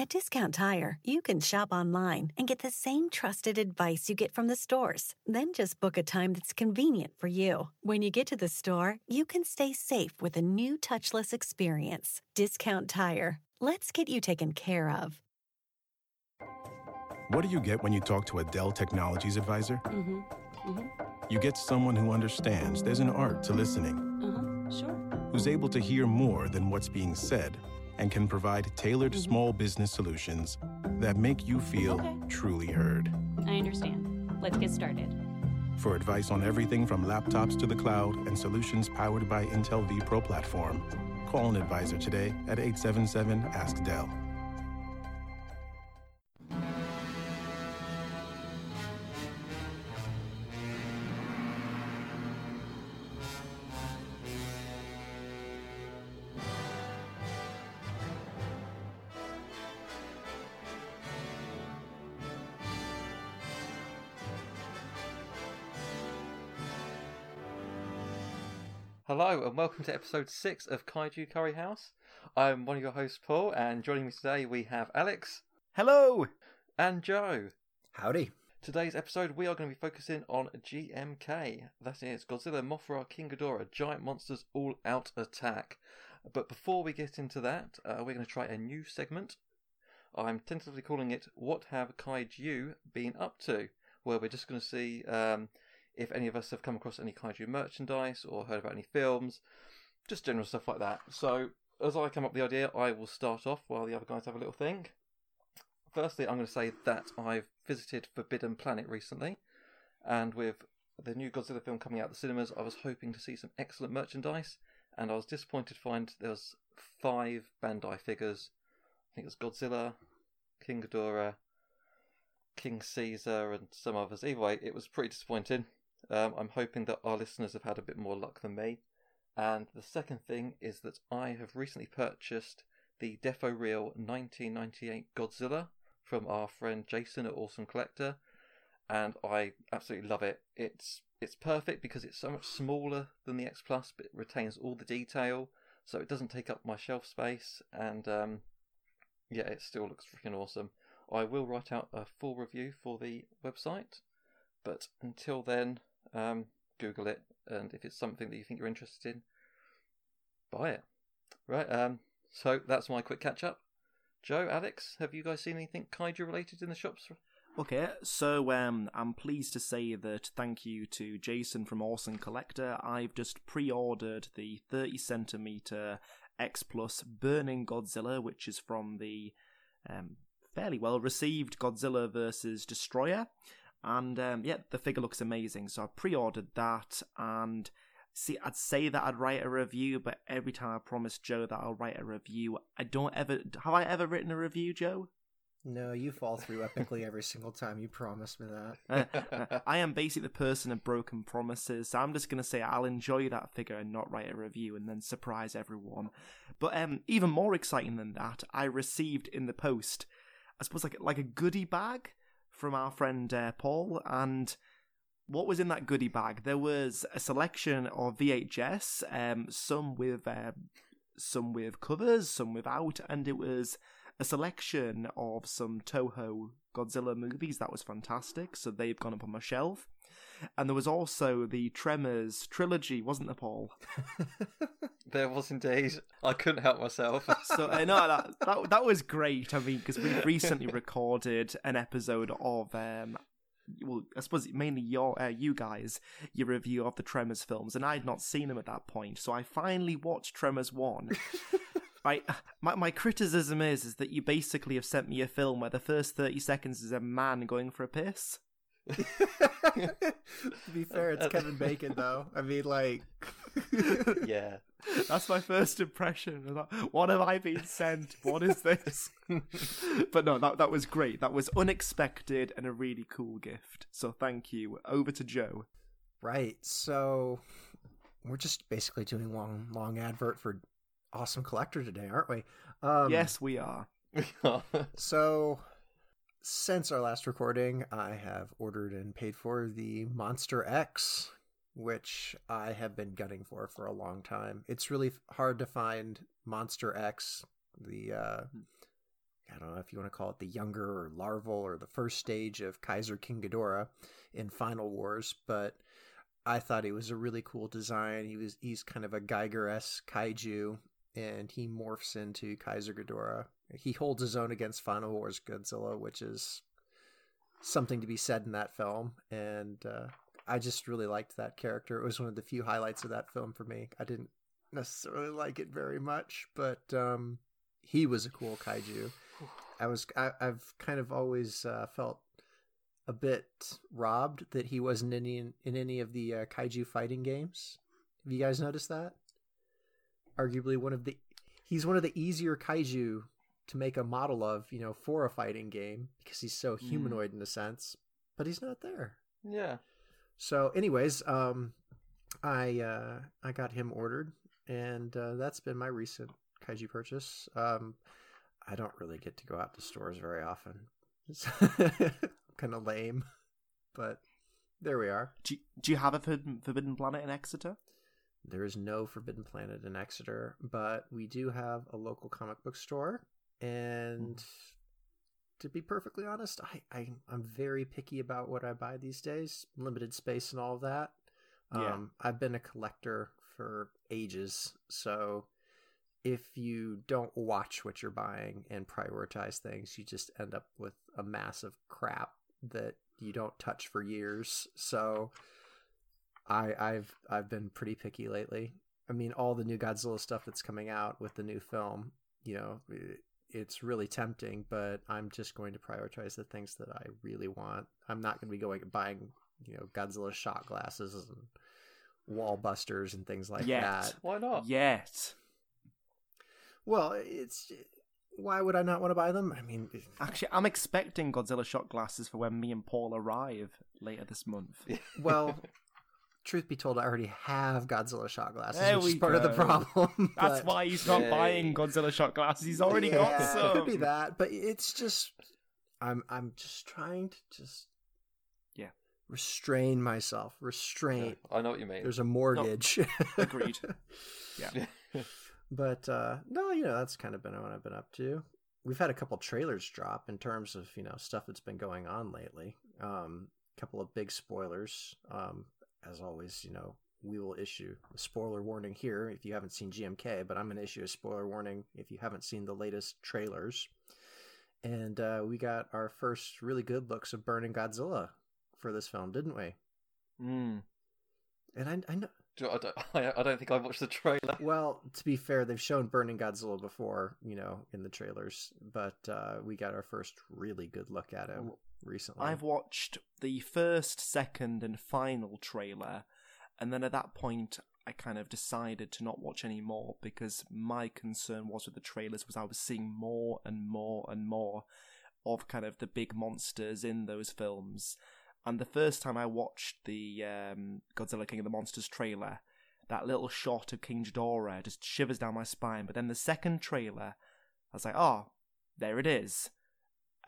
At Discount Tire, you can shop online and get the same trusted advice you get from the stores. Then just book a time that's convenient for you. When you get to the store, you can stay safe with a new touchless experience. Discount Tire. Let's get you taken care of. What do you get when you talk to a Dell Technologies advisor? Mm-hmm. Mm-hmm. You get someone who understands there's an art to listening, Uh-huh. Sure. who's able to hear more than what's being said, and can provide tailored Mhm. small business solutions that make you feel Okay. truly heard. I understand. Let's get started. For advice on everything from laptops to the cloud and solutions powered by Intel vPro platform, call an advisor today at 877 Ask Dell. Welcome to episode 6 of Kaiju Curry House. I'm one of your hosts, Paul, and joining me today we have Alex Hello. and Joe. Howdy. Today's episode we are going to be focusing on GMK. That is Godzilla, Mothra, King Ghidorah, Giant Monsters All Out Attack. But before we get into that, uh, we're going to try a new segment. I'm tentatively calling it What Have Kaiju Been Up To? Where we're just going to see um, if any of us have come across any kaiju merchandise or heard about any films, just general stuff like that. So, as I come up with the idea, I will start off while the other guys have a little thing. Firstly, I'm going to say that I've visited Forbidden Planet recently, and with the new Godzilla film coming out of the cinemas, I was hoping to see some excellent merchandise, and I was disappointed to find there was five Bandai figures. I think it was Godzilla, King Ghidorah, King Caesar, and some others. Either way, it was pretty disappointing. Um, I'm hoping that our listeners have had a bit more luck than me. And the second thing is that I have recently purchased the Defo Real 1998 Godzilla from our friend Jason at Awesome Collector, and I absolutely love it. It's it's perfect because it's so much smaller than the X Plus, but it retains all the detail, so it doesn't take up my shelf space, and um, yeah, it still looks freaking awesome. I will write out a full review for the website, but until then, um, Google it, and if it's something that you think you're interested in, buy it. Right, um, so that's my quick catch up. Joe, Alex, have you guys seen anything kaiju related in the shops? Okay, so um, I'm pleased to say that thank you to Jason from Awesome Collector. I've just pre-ordered the 30 centimeter X Plus Burning Godzilla, which is from the um, fairly well received Godzilla vs Destroyer, and um, yeah, the figure looks amazing. So I pre-ordered that, and see, I'd say that I'd write a review, but every time I promise Joe that I'll write a review, I don't ever. Have I ever written a review, Joe? No, you fall through epically every single time you promise me that. Uh, I am basically the person of broken promises, so I'm just gonna say I'll enjoy that figure and not write a review and then surprise everyone. But um, even more exciting than that, I received in the post, I suppose like like a goodie bag from our friend uh, Paul, and what was in that goodie bag? There was a selection of VHS, um, some with uh, some with covers, some without, and it was a selection of some Toho Godzilla movies that was fantastic. So they've gone up on my shelf. And there was also the Tremors trilogy, wasn't there, Paul? There was indeed. I couldn't help myself. So uh, no, that, that that was great. I mean, because we've recently recorded an episode of um, well, I suppose mainly your uh, you guys your review of the Tremors films, and I had not seen them at that point. So I finally watched Tremors one. Right, my my criticism is is that you basically have sent me a film where the first thirty seconds is a man going for a piss. to be fair, it's Kevin Bacon though. I mean, like, yeah. That's my first impression. I What have I been sent? What is this? but no, that that was great. That was unexpected and a really cool gift. So thank you. Over to Joe. right. So we're just basically doing long, long advert for Awesome Collector today, aren't we? Um, yes, we are. So, since our last recording, I have ordered and paid for the Monster X, which I have been gunning for for a long time. It's really hard to find Monster X, the uh, I don't know if you want to call it the younger or larval or the first stage of Kaiser King Ghidorah in Final Wars, but I thought he was a really cool design. He was he's kind of a Giger esque kaiju, and he morphs into Kaiser Ghidorah. He holds his own against Final Wars Godzilla, which is something to be said in that film. And uh, I just really liked that character. It was one of the few highlights of that film for me. I didn't necessarily like it very much, but um, he was a cool kaiju. I was I, I've kind of always uh, felt a bit robbed that he wasn't in any, in any of the uh, kaiju fighting games. Have you guys noticed that? Arguably one of the he's one of the easier kaiju to make a model of, you know, for a fighting game because he's so humanoid in a sense, but he's not there. Yeah. So, anyways, um, I uh, I got him ordered, and uh, that's been my recent kaiju purchase. Um, I don't really get to go out to stores very often. It's kind of lame, but there we are. Do you, do you have a Forbidden Planet in Exeter? There is no Forbidden Planet in Exeter, but we do have a local comic book store. And to be perfectly honest, I, I I'm very picky about what I buy these days. Limited space and all of that. Yeah. Um, I've been a collector for ages, so if you don't watch what you're buying and prioritize things, you just end up with a mass of crap that you don't touch for years. So I I've I've been pretty picky lately. I mean, all the new Godzilla stuff that's coming out with the new film, you know, it- it's really tempting, but I'm just going to prioritize the things that I really want. I'm not going to be going and buying, you know, Godzilla shot glasses and wall busters and things like Yet. that. Why not? Yet. Well, it's why would I not want to buy them? I mean, Actually, I'm expecting Godzilla shot glasses for when me and Paul arrive later this month. well, truth be told, I already have Godzilla shot glasses, There which is part of the go. problem. That's but- why he's not Yay. buying Godzilla shot glasses. He's already got Yeah, some. It could be that, but it's just I'm I'm just trying to just Yeah. restrain myself. Restraint. I know what you mean. There's a mortgage. Agreed. Yeah. but uh no, you know that's kind of been what I've been up to. We've had a couple trailers drop in terms of you know stuff that's been going on lately. Um, a couple of big spoilers. Um, as always, you know we will issue a spoiler warning here if you haven't seen GMK, but I'm going to issue a spoiler warning if you haven't seen the latest trailers. And uh, we got our first really good looks of Burning Godzilla for this film, didn't we? Mm. And I, I know, I don't, I, I don't think I watched the trailer. well, to be fair, they've shown Burning Godzilla before, you know, in the trailers, but uh, we got our first really good look at him recently. I've watched the first, second, and final trailer, and then at that point, I kind of decided to not watch any more because my concern was with the trailers was I was seeing more and more and more of kind of the big monsters in those films. And the first time I watched the um, Godzilla King of the Monsters trailer, that little shot of King Ghidorah just shivers down my spine. But then the second trailer, I was like, oh, there it is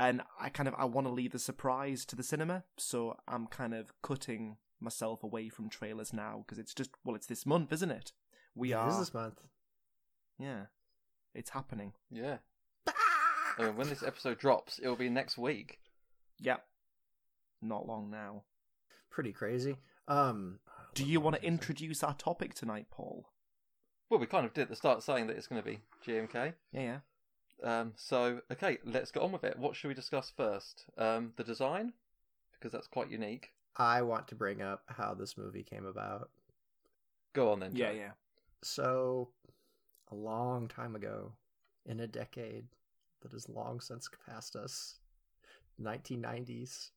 and I kind of I want to leave the surprise to the cinema, so I'm kind of cutting myself away from trailers now because it's just well, it's this month, isn't it? We It are, is this month. yeah, it's happening. Yeah. I mean, when this episode drops, it'll be next week. Yep, not long now. Pretty crazy. Um, Do you want to introduce our topic tonight, Paul? Well, we kind of did at the start saying that it's going to be GMK. Yeah, yeah. Um, so, okay, let's get on with it. What should we discuss first? Um, the design, because that's quite unique. I want to bring up how this movie came about. Go on then. Yeah, yeah. So, a long time ago, in a decade that has long since passed us, 1990s,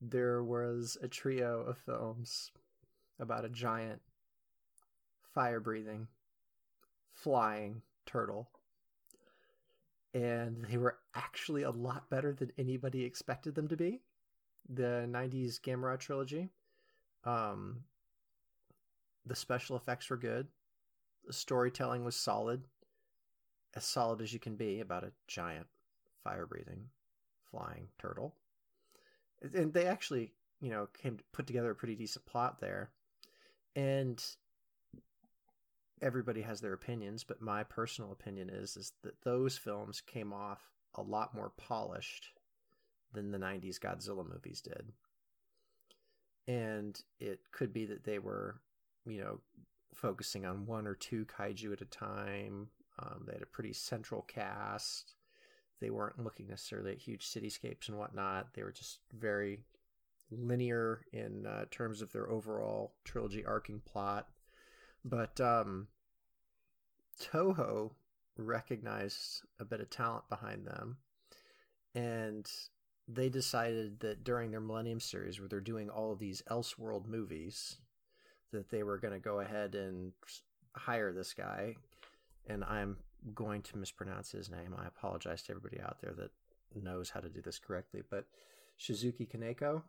there was a trio of films about a giant, fire breathing, flying turtle. And they were actually a lot better than anybody expected them to be. The 90s Gamera trilogy. Um, the special effects were good. The storytelling was solid, as solid as you can be about a giant fire breathing flying turtle. And they actually, you know, came to put together a pretty decent plot there. And everybody has their opinions, but my personal opinion is is that those films came off a lot more polished than the 90s Godzilla movies did. And it could be that they were, you know, focusing on one or two kaiju at a time. Um, they had a pretty central cast. They weren't looking necessarily at huge cityscapes and whatnot. They were just very linear in uh, terms of their overall trilogy arcing plot. But um, Toho recognized a bit of talent behind them, and they decided that during their Millennium series, where they're doing all of these Elseworld movies, that they were going to go ahead and hire this guy. And I'm going to mispronounce his name. I apologize to everybody out there that knows how to do this correctly, but Shizuki Kaneko.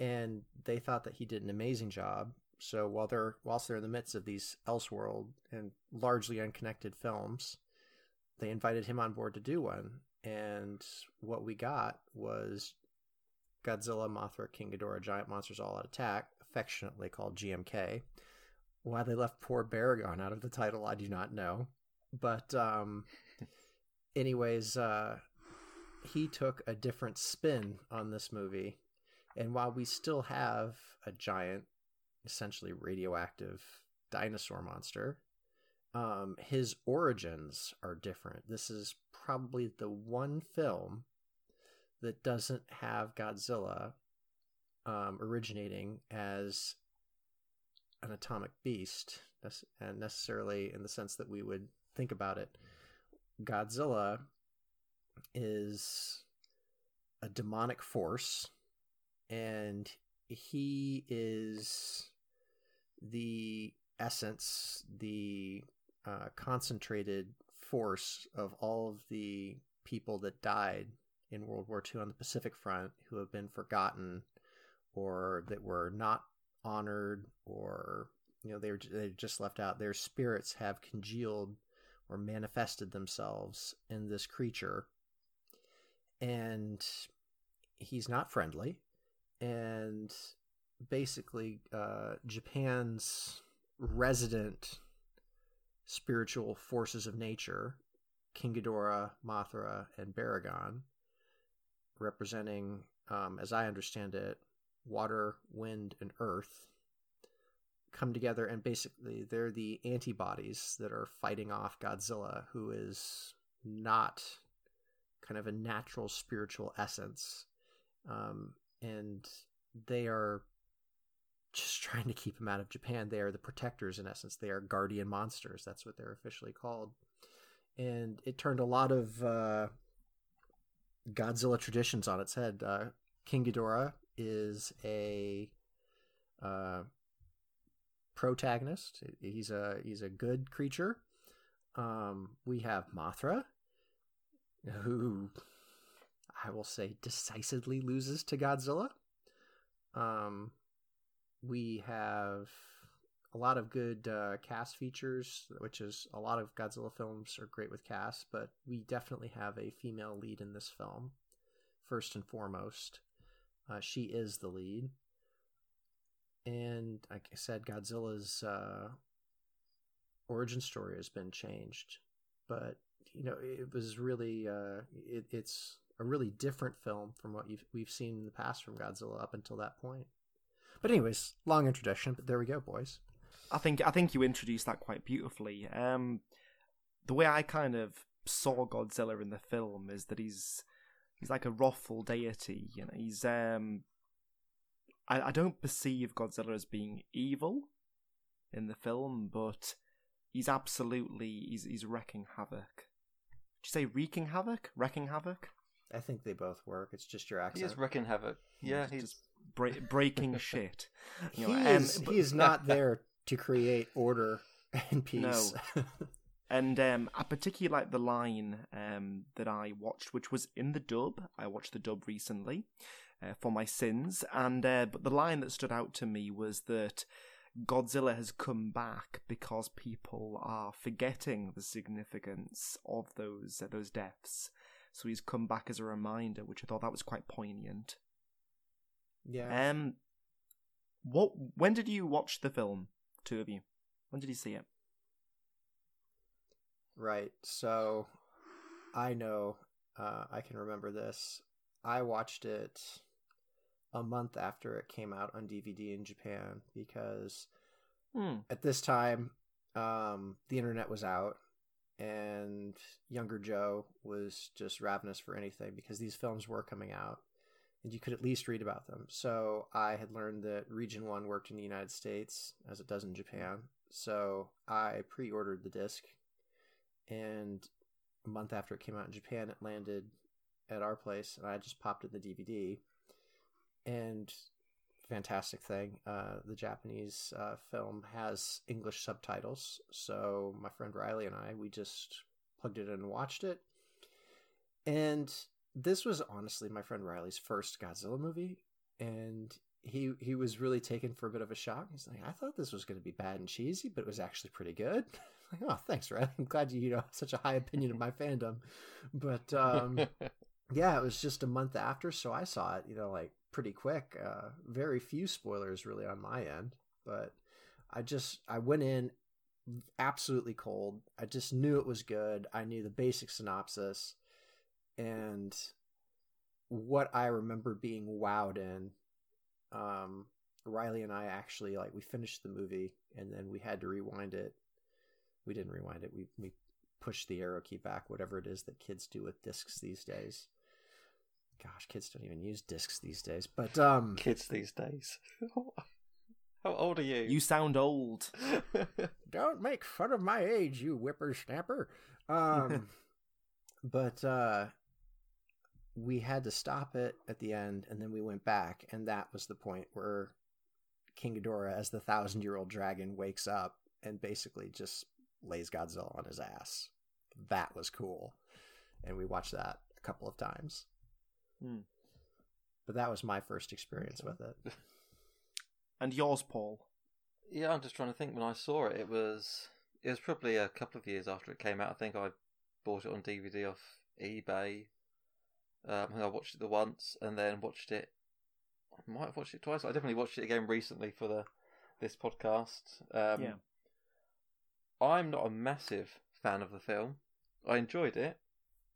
And they thought that he did an amazing job. So while they're whilst they're in the midst of these Elseworld and largely unconnected films, they invited him on board to do one. And what we got was Godzilla, Mothra, King Ghidorah, Giant Monsters All Out Attack, affectionately called GMK. Why they left poor Baragon out of the title, I do not know. But um anyways, uh he took a different spin on this movie. And while we still have a giant, essentially radioactive dinosaur monster, um, his origins are different. This is probably the one film that doesn't have Godzilla um, originating as an atomic beast, and necessarily in the sense that we would think about it. Godzilla is a demonic force, and he is the essence, the uh, concentrated force of all of the people that died in World War II on the Pacific Front who have been forgotten or that were not honored or you know they were they just left out. Their spirits have congealed or manifested themselves in this creature. And he's not friendly. And basically uh, Japan's resident spiritual forces of nature, King Ghidorah, Mothra, and Baragon, representing, um, as I understand it, water, wind, and earth, come together and basically they're the antibodies that are fighting off Godzilla, who is not kind of a natural spiritual essence. Um, and they are just trying to keep him out of Japan. They are the protectors, in essence. They are guardian monsters. That's what they're officially called. And it turned a lot of uh, Godzilla traditions on its head. Uh, King Ghidorah is a uh, protagonist. He's a he's a good creature. Um, we have Mothra, who I will say decisively loses to Godzilla. Um, we have a lot of good uh, cast features, which is a lot of Godzilla films are great with cast, but we definitely have a female lead in this film, first and foremost. Uh, she is the lead. And like I said, Godzilla's uh, origin story has been changed, but you know it was really uh, it, it's a really different film from what we've seen in the past from Godzilla up until that point. But anyways, long introduction, but there we go, boys. I think I think you introduced that quite beautifully. Um, the way I kind of saw Godzilla in the film is that he's he's like a wrathful deity. You know, he's um, I, I don't perceive Godzilla as being evil in the film, but he's absolutely he's he's wrecking havoc. Did you say wreaking havoc? Wrecking havoc? I think they both work. It's just your accent. He is wrecking havoc. Yeah, he's, just break, breaking shit. You know, he and, is, but... he is not there to create order and peace. No. and um, I particularly like the line um, that I watched, which was in the dub. I watched the dub recently uh, for my sins, and uh, but the line that stood out to me was that Godzilla has come back because people are forgetting the significance of those uh, those deaths. So he's come back as a reminder, which I thought that was quite poignant. Yeah. Um, what? When did you watch the film? Two of you. When did you see it? Right. So, I know Uh, I can remember this. I watched it a month after it came out on DVD in Japan because Hmm. at this time um, the internet was out and younger Joe was just ravenous for anything because these films were coming out and you could at least read about them. So I had learned that Region 1 worked in the United States as it does in Japan. So I pre ordered the disc and a month after it came out in Japan, it landed at our place and I just popped in the DVD. And fantastic thing. Uh, the Japanese uh, film has English subtitles, so my friend Riley and I we just plugged it in and watched it. And this was honestly my friend Riley's first Godzilla movie, and he he was really taken for a bit of a shock. He's like, I thought this was going to be bad and cheesy, but it was actually pretty good. like, oh, thanks, Riley. I'm glad you you know have such a high opinion of my fandom. But um, yeah, it was just a month after, so I saw it, you know, like pretty quick. Uh, very few spoilers really on my end, but I just I went in absolutely cold. I just knew it was good. I knew the basic synopsis, and what I remember being wowed in. Um, Riley and I actually like we finished the movie and then we had to rewind it. We didn't rewind it. We we pushed the arrow key back, whatever it is that kids do with discs these days. Gosh, kids don't even use discs these days. But um Kids these days. How old are you? You sound old. don't make fun of my age, you whippersnapper. Um but uh we had to stop it at the end and then we went back and that was the point where King Ghidorah as the thousand year old dragon wakes up and basically just lays Godzilla on his ass. That was cool. And we watched that a couple of times. Hmm. But that was my first experience with it. And yours, Paul? Yeah, I'm just trying to think. When I saw it, it was it was probably a couple of years after it came out. I think I bought it on DVD off eBay. Um, I watched it the once, and then watched it. I might have watched it twice. I definitely watched it again recently for the this podcast. Um, Yeah. I'm not a massive fan of the film. I enjoyed it,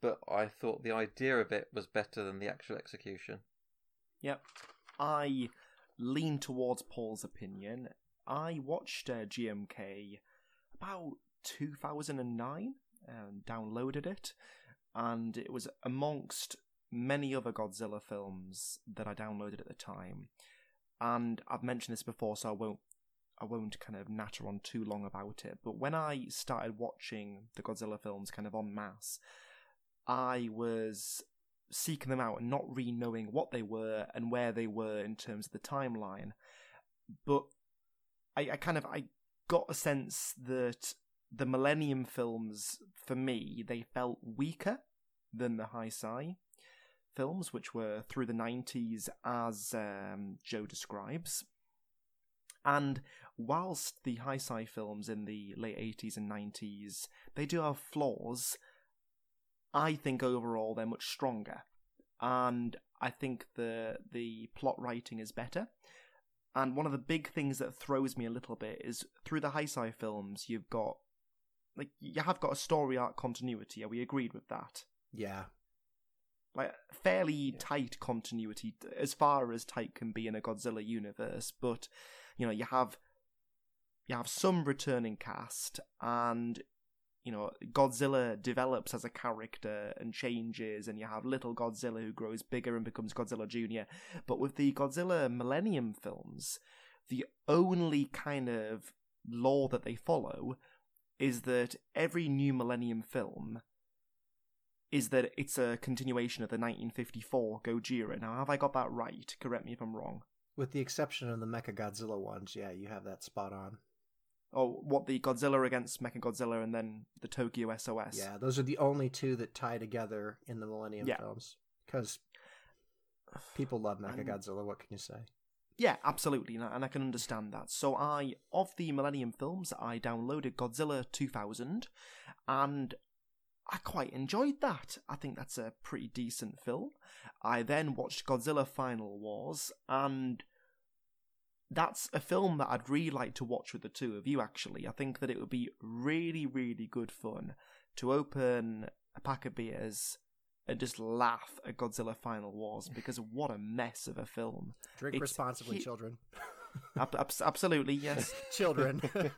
but I thought the idea of it was better than the actual execution. Yep. I lean towards Paul's opinion. I watched uh, GMK about 2009 and downloaded it, and it was amongst many other Godzilla films that I downloaded at the time. And I've mentioned this before, so I won't I won't kind of natter on too long about it. But when I started watching the Godzilla films kind of en masse, I was seeking them out and not really knowing what they were and where they were in terms of the timeline. But I, I kind of I got a sense that the Millennium films, for me, they felt weaker than the Heisei films, which were through the 90s, as um, Joe describes. And whilst the Heisei films in the late 80s and 90s, they do have flaws, I think overall they're much stronger. And I think the the plot writing is better. And one of the big things that throws me a little bit is through the Heisei films, you've got like you have got a story arc continuity. Are we agreed with that? Yeah. Like fairly tight continuity as far as tight can be in a Godzilla universe, but you know, you have you have some returning cast and you know, Godzilla develops as a character and changes, and you have little Godzilla who grows bigger and becomes Godzilla Jr. But with the Godzilla Millennium films, the only kind of law that they follow is that every new Millennium film is that it's a continuation of the 1954 Gojira. Now, have I got that right? Correct me if I'm wrong. With the exception of the Mecha Godzilla ones, yeah, you have that spot on. Oh, what the Godzilla against Mechagodzilla and then the Tokyo SOS. Yeah, those are the only two that tie together in the Millennium Yeah. films. Because people love Mecha Godzilla. What can you say? Yeah, absolutely, and I can understand that. So I, of the Millennium films, I downloaded Godzilla 2000, and I quite enjoyed that. I think that's a pretty decent film. I then watched Godzilla Final Wars, and that's a film that I'd really like to watch with the two of you, actually. I think that it would be really, really good fun to open a pack of beers and just laugh at Godzilla Final Wars because what a mess of a film. Drink It's responsibly, children. Ab- abs- absolutely, yes. children.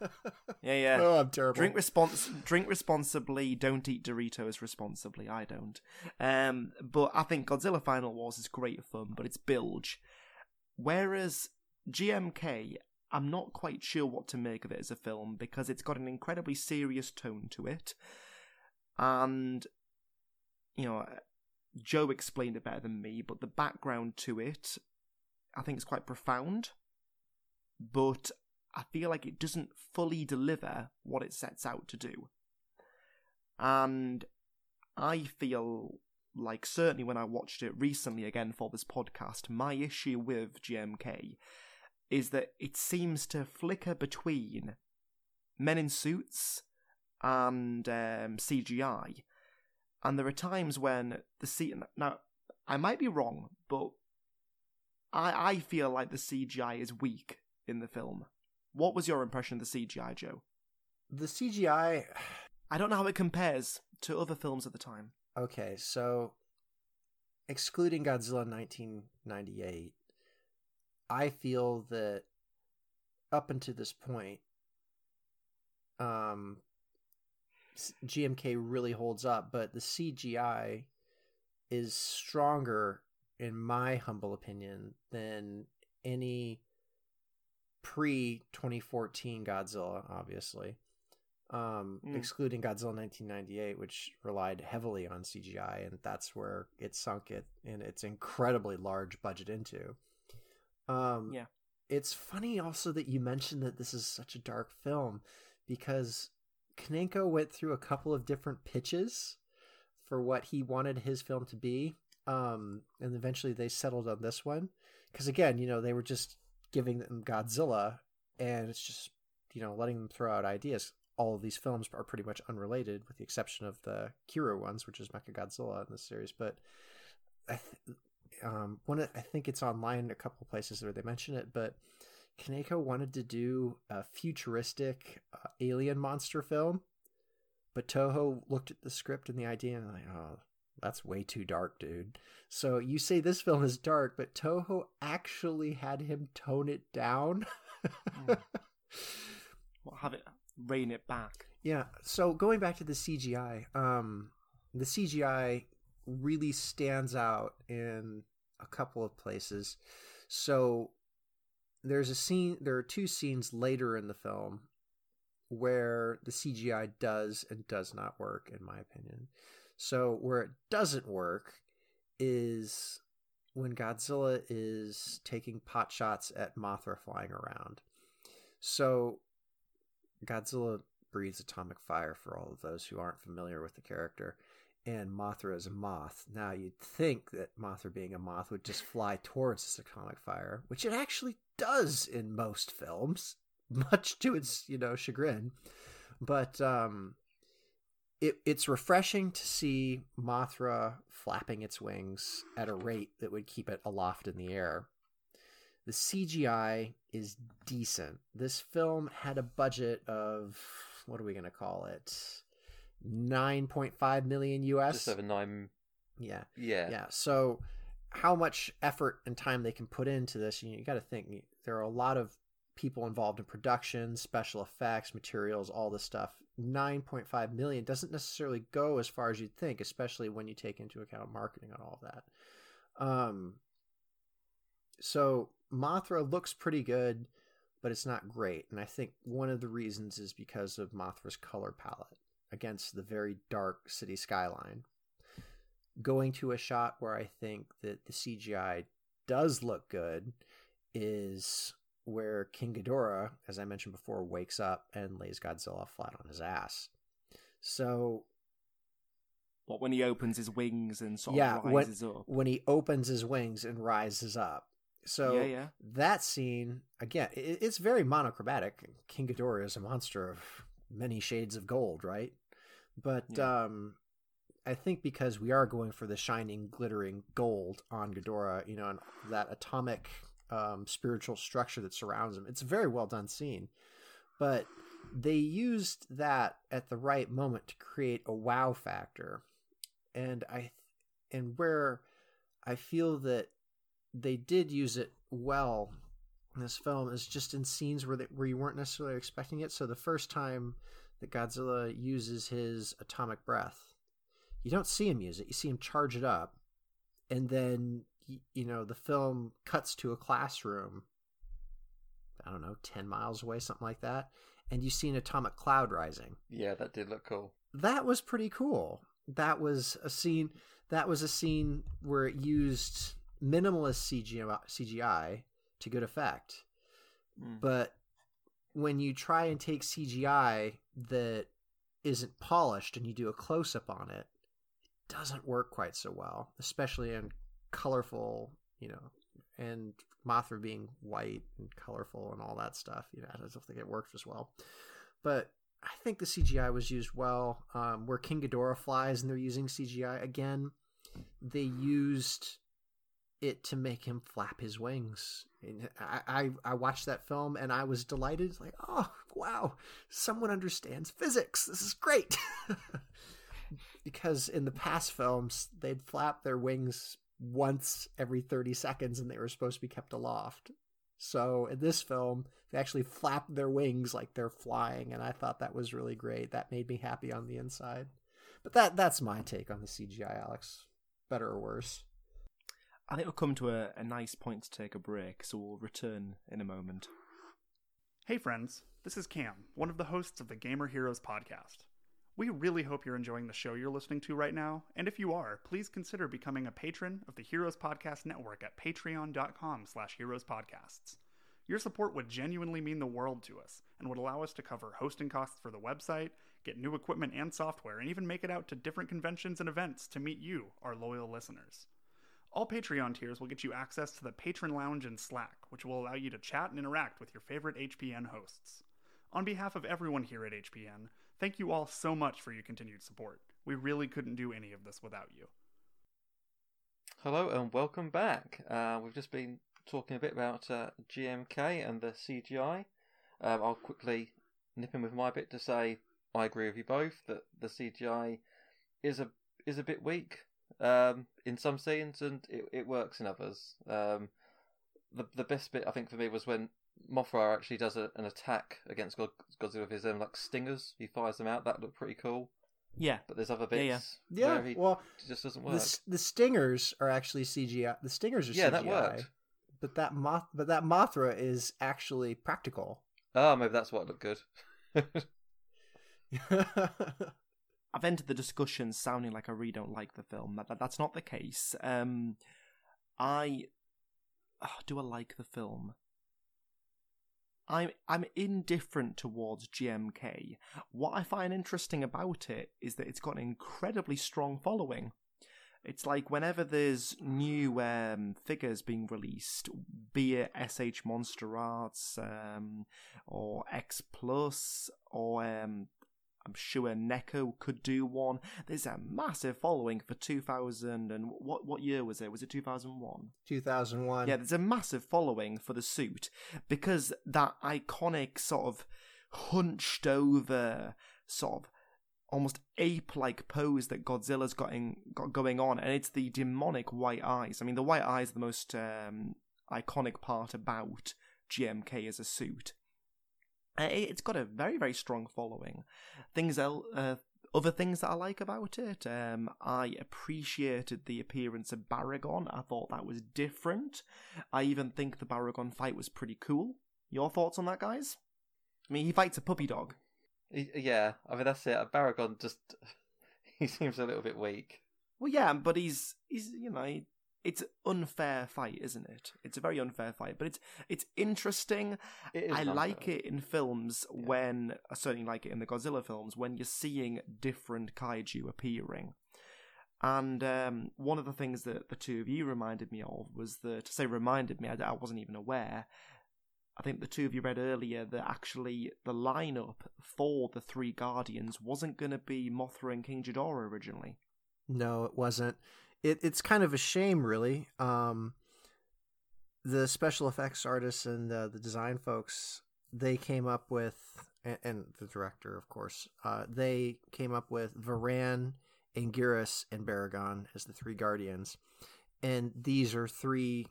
Yeah, yeah. oh, I'm terrible. Drink respons- drink responsibly. Don't eat Doritos responsibly. I don't. Um, but I think Godzilla Final Wars is great fun, but it's bilge. Whereas GMK, I'm not quite sure what to make of it as a film because it's got an incredibly serious tone to it, and you know, Joe explained it better than me. But the background to it, I think, is quite profound. But I feel like it doesn't fully deliver what it sets out to do. And I feel like, certainly when I watched it recently again for this podcast, my issue with GMK is that it seems to flicker between men in suits and um, CGI. And there are times when the C now I might be wrong, but I I feel like the CGI is weak in the film. What was your impression of the CGI, Joe? the CGI. I don't know how it compares to other films at the time. Okay, so excluding Godzilla 1998, I feel that up until this point, um, GMK really holds up, but the CGI is stronger, in my humble opinion, than any pre 2014 Godzilla, obviously. Um, Mm. excluding Godzilla 1998, which relied heavily on CGI, and that's where it sunk it in its incredibly large budget into. Um, Yeah. it's funny also that you mentioned that this is such a dark film because Kaneko went through a couple of different pitches for what he wanted his film to be. Um, and eventually they settled on this one. Because again, you know, they were just giving them Godzilla and it's just, you know, letting them throw out ideas. All of these films are pretty much unrelated, with the exception of the Kiryu ones, which is Mechagodzilla in this series. But I, th- um, one, I think it's online in a couple places where they mention it. But Kaneko wanted to do a futuristic uh, alien monster film, but Toho looked at the script and the idea and like, oh, that's way too dark, dude. So you say this film is dark, but Toho actually had him tone it down. Well, have it rein it back. Yeah. So going back to the CGI, um, the CGI really stands out in a couple of places. So there's a scene. There are two scenes later in the film where the CGI does and does not work, in my opinion. So where it doesn't work is when Godzilla is taking pot shots at Mothra flying around. So Godzilla breathes atomic fire for all of those who aren't familiar with the character. And Mothra is a moth. Now, you'd think that Mothra being a moth would just fly towards this atomic fire, which it actually does in most films, much to its, you know, chagrin. But um, it, it's refreshing to see Mothra flapping its wings at a rate that would keep it aloft in the air. The CGI is decent. This film had a budget of what are we going to call it? 9.5 million US. Just over nine. Yeah. Yeah. Yeah. So how much effort and time they can put into this, you, you got to think there are a lot of people involved in production, special effects, materials, all this stuff. 9.5 million doesn't necessarily go as far as you'd think, especially when you take into account marketing and all of that. Um so Mothra looks pretty good, but it's not great. And I think one of the reasons is because of Mothra's color palette against the very dark city skyline. Going to a shot where I think that the CGI does look good is where King Ghidorah, as I mentioned before, wakes up and lays Godzilla flat on his ass. So What when he opens his wings and sort yeah, of when, rises up? when he opens his wings and rises up. So Yeah, yeah. that scene again, it, it's very monochromatic. King Ghidorah is a monster of many shades of gold, right? But Yeah. um, I think because we are going for the shining, glittering gold on Ghidorah, you know, and that atomic um, spiritual structure that surrounds him, it's a very well done scene. But they used that at the right moment to create a wow factor, and I and where I feel that they did use it well in this film is just in scenes where they, where you weren't necessarily expecting it. So the first time that Godzilla uses his atomic breath, you don't see him use it. You see him charge it up, and then you know the film cuts to a classroom. I don't know, ten miles away, something like that, and you see an atomic cloud rising. Yeah, that did look cool. That was pretty cool. That was a scene. That was a scene where it used minimalist CGI, CGI to good effect. Mm. But when you try and take CGI that isn't polished and you do a close up on it, it doesn't work quite so well, especially in colorful, you know, and Mothra being white and colorful and all that stuff. You know, I don't think it works as well. But I think the CGI was used well. Um, where King Ghidorah flies and they're using CGI again, they used it to make him flap his wings. And I, I, I watched that film and I was delighted. Like, oh wow, someone understands physics. This is great. because in the past films, they'd flap their wings once every 30 seconds and they were supposed to be kept aloft. So in this film, they actually flap their wings like they're flying, and I thought that was really great. That made me happy on the inside. But that that's my take on the CGI, Alex. Better or worse? I think we'll come to a, a nice point to take a break, so we'll return in a moment. Hey, friends, this is Cam, one of the hosts of the Gamer Heroes podcast. We really hope you're enjoying the show you're listening to right now, and if you are, please consider becoming a patron of the Heroes Podcast Network at patreon.com slash heroespodcasts. Your support would genuinely mean the world to us, and would allow us to cover hosting costs for the website, get new equipment and software, and even make it out to different conventions and events to meet you, our loyal listeners. All Patreon tiers will get you access to the Patron Lounge and Slack, which will allow you to chat and interact with your favorite HPN hosts. On behalf of everyone here at HPN, thank you all so much for your continued support. We really couldn't do any of this without you. Hello and welcome back. Uh, we've just been talking a bit about uh, GMK and the CGI. Um, I'll quickly nip in with my bit to say I agree with you both that the CGI is a is a bit weak um, in some scenes and it, it works in others. Um, the the best bit I think for me was when Mothra actually does a, an attack against God, Godzilla with his own like stingers. He fires them out. That looked pretty cool. Yeah. But there's other Yeah, yeah. bits Yeah. where he well, just doesn't work. s- the stingers are actually CGI. The stingers are Yeah, CGI. that worked. But that moth, but that Mothra is actually practical. Oh, maybe that's what looked good. I've entered the discussion sounding like I really don't like the film. That, that- that's not the case. Um, I oh, do I like the film? I'm I'm indifferent towards GMK. What I find interesting about it is that it's got an incredibly strong following. It's like whenever there's new um, figures being released, be it SH Monster Arts um, or X Plus or um, I'm sure NECA could do one. There's a massive following for 2000 and what what year was it? Was it 2001? 2001. Yeah, there's a massive following for the suit because that iconic sort of hunched over sort of almost ape-like pose that Godzilla's got, in, got going on, and it's the demonic white eyes. I mean, the white eyes are the most um, iconic part about GMK as a suit. Uh, it- It's got a very, very strong following. Things el- uh, other things that I like about it, um, I appreciated the appearance of Baragon. I thought that was different. I even think the Baragon fight was pretty cool. Your thoughts on that, guys? I mean, he fights a puppy dog. Yeah, I mean that's it. Baragon just he seems a little bit weak. Well, yeah, but he's he's you know it's an unfair fight, isn't it? It's a very unfair fight, but it's it's interesting. It I like it in films Yeah. when I certainly like it in the Godzilla films when you're seeing different kaiju appearing. And um, one of the things that the two of you reminded me of was that to say reminded me, I, I wasn't even aware. I think the two of you read earlier that actually the lineup for the three Guardians wasn't going to be Mothra and King Ghidorah originally. No, it wasn't. It, it's kind of a shame, really. Um, the special effects artists and uh, the design folks, they came up with, and, and the director, of course, uh, they came up with Varan Anguirus, and Baragon as the three guardians. And these are three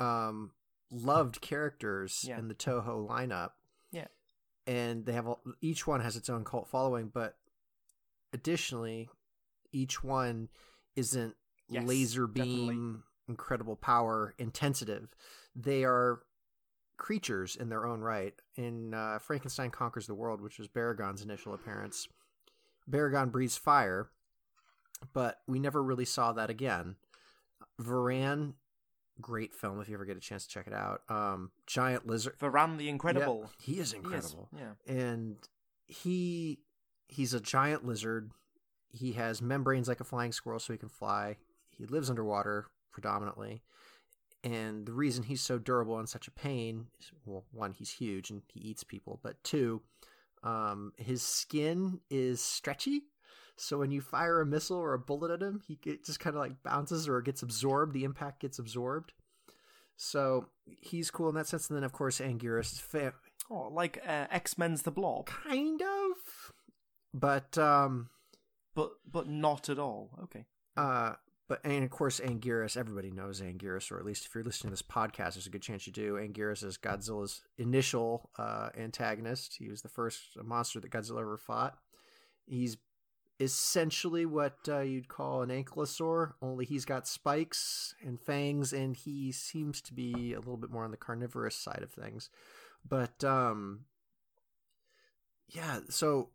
um, loved characters Yeah. in the Toho lineup. Yeah. And they have all, each one has its own cult following, but additionally, each one isn't Yes, laser definitely. beam, incredible power, intensive. They are creatures in their own right. In uh, Frankenstein Conquers the World, which was Baragon's initial appearance, Baragon breathes fire, but we never really saw that again. Varan, great film if you ever get a chance to check it out. Um, giant lizard. Varan the Incredible. Yep, he is He is, incredible yeah. and he he's a giant lizard. He has membranes like a flying squirrel, so he can fly. He lives underwater predominantly, and the reason he's so durable and such a pain is well, one, he's huge and he eats people, but two, um, his skin is stretchy. So when you fire a missile or a bullet at him, he it just kind of like bounces or gets absorbed. The impact gets absorbed. So he's cool in that sense. And then of course Anguirus fa- Oh, like uh, X Men's The Blob, kind of but um but but not at all. Okay. uh but and of course Anguirus everybody knows Anguirus or at least if you're listening to this podcast there's a good chance you do Anguirus is Godzilla's initial uh antagonist he was the first monster that Godzilla ever fought he's essentially what uh, you'd call an ankylosaur only he's got spikes and fangs and he seems to be a little bit more on the carnivorous side of things but um yeah so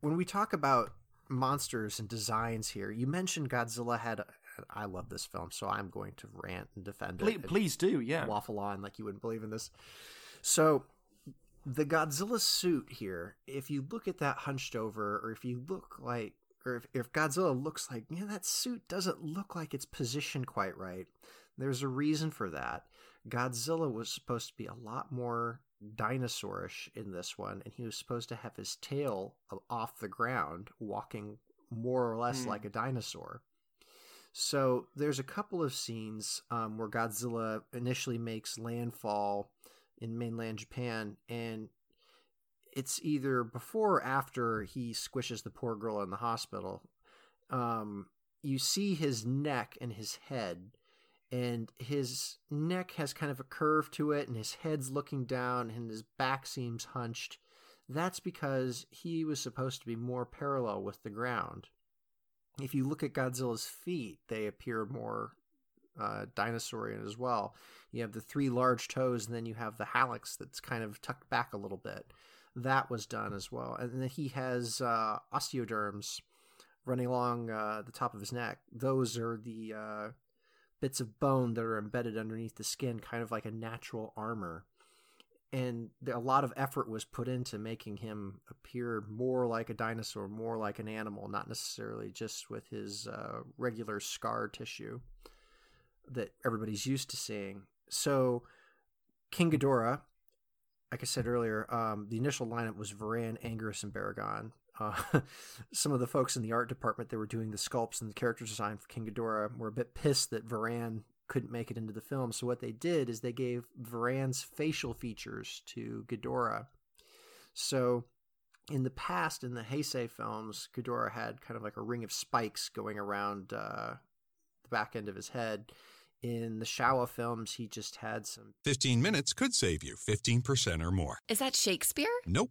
when we talk about monsters and designs here. You mentioned godzilla had a, i love this film so i'm going to rant and defend Please, it please do, yeah. waffle on like you wouldn't believe in this. So the godzilla suit here if you look at that hunched over or if you look like or if, if godzilla looks like yeah that suit doesn't look like it's positioned quite right. There's a reason for that. Godzilla was supposed to be a lot more dinosaurish in this one and he was supposed to have his tail off the ground walking more or less Hmm. like a dinosaur so there's a couple of scenes um, where Godzilla initially makes landfall in mainland Japan, and it's either before or after he squishes the poor girl in the hospital. Um, you see his neck and his head, and his neck has kind of a curve to it, and his head's looking down, and his back seems hunched. That's because he was supposed to be more parallel with the ground if you look at Godzilla's feet, they appear more uh, dinosaurian as well. You have the three large toes, and then you have the hallux that's kind of tucked back a little bit. That was done as well. And then he has uh, osteoderms running along uh, the top of his neck. Those are the uh, bits of bone that are embedded underneath the skin, kind of like a natural armor and a lot of effort was put into making him appear more like a dinosaur, more like an animal, not necessarily just with his uh, regular scar tissue that everybody's used to seeing. So, King Ghidorah, like I said earlier, um, the initial lineup was Varan, Anguirus, and Baragon. Uh, some of the folks in the art department that were doing the sculpts and the character design for King Ghidorah were a bit pissed that Varan couldn't make it into the film. So what they did is they gave Varan's facial features to Ghidorah. So in the past, in the Heisei films, Ghidorah had kind of like a ring of spikes going around uh, the back end of his head. In the Showa films, he just had some 15 minutes could save you 15% or more. Is that Shakespeare? Nope,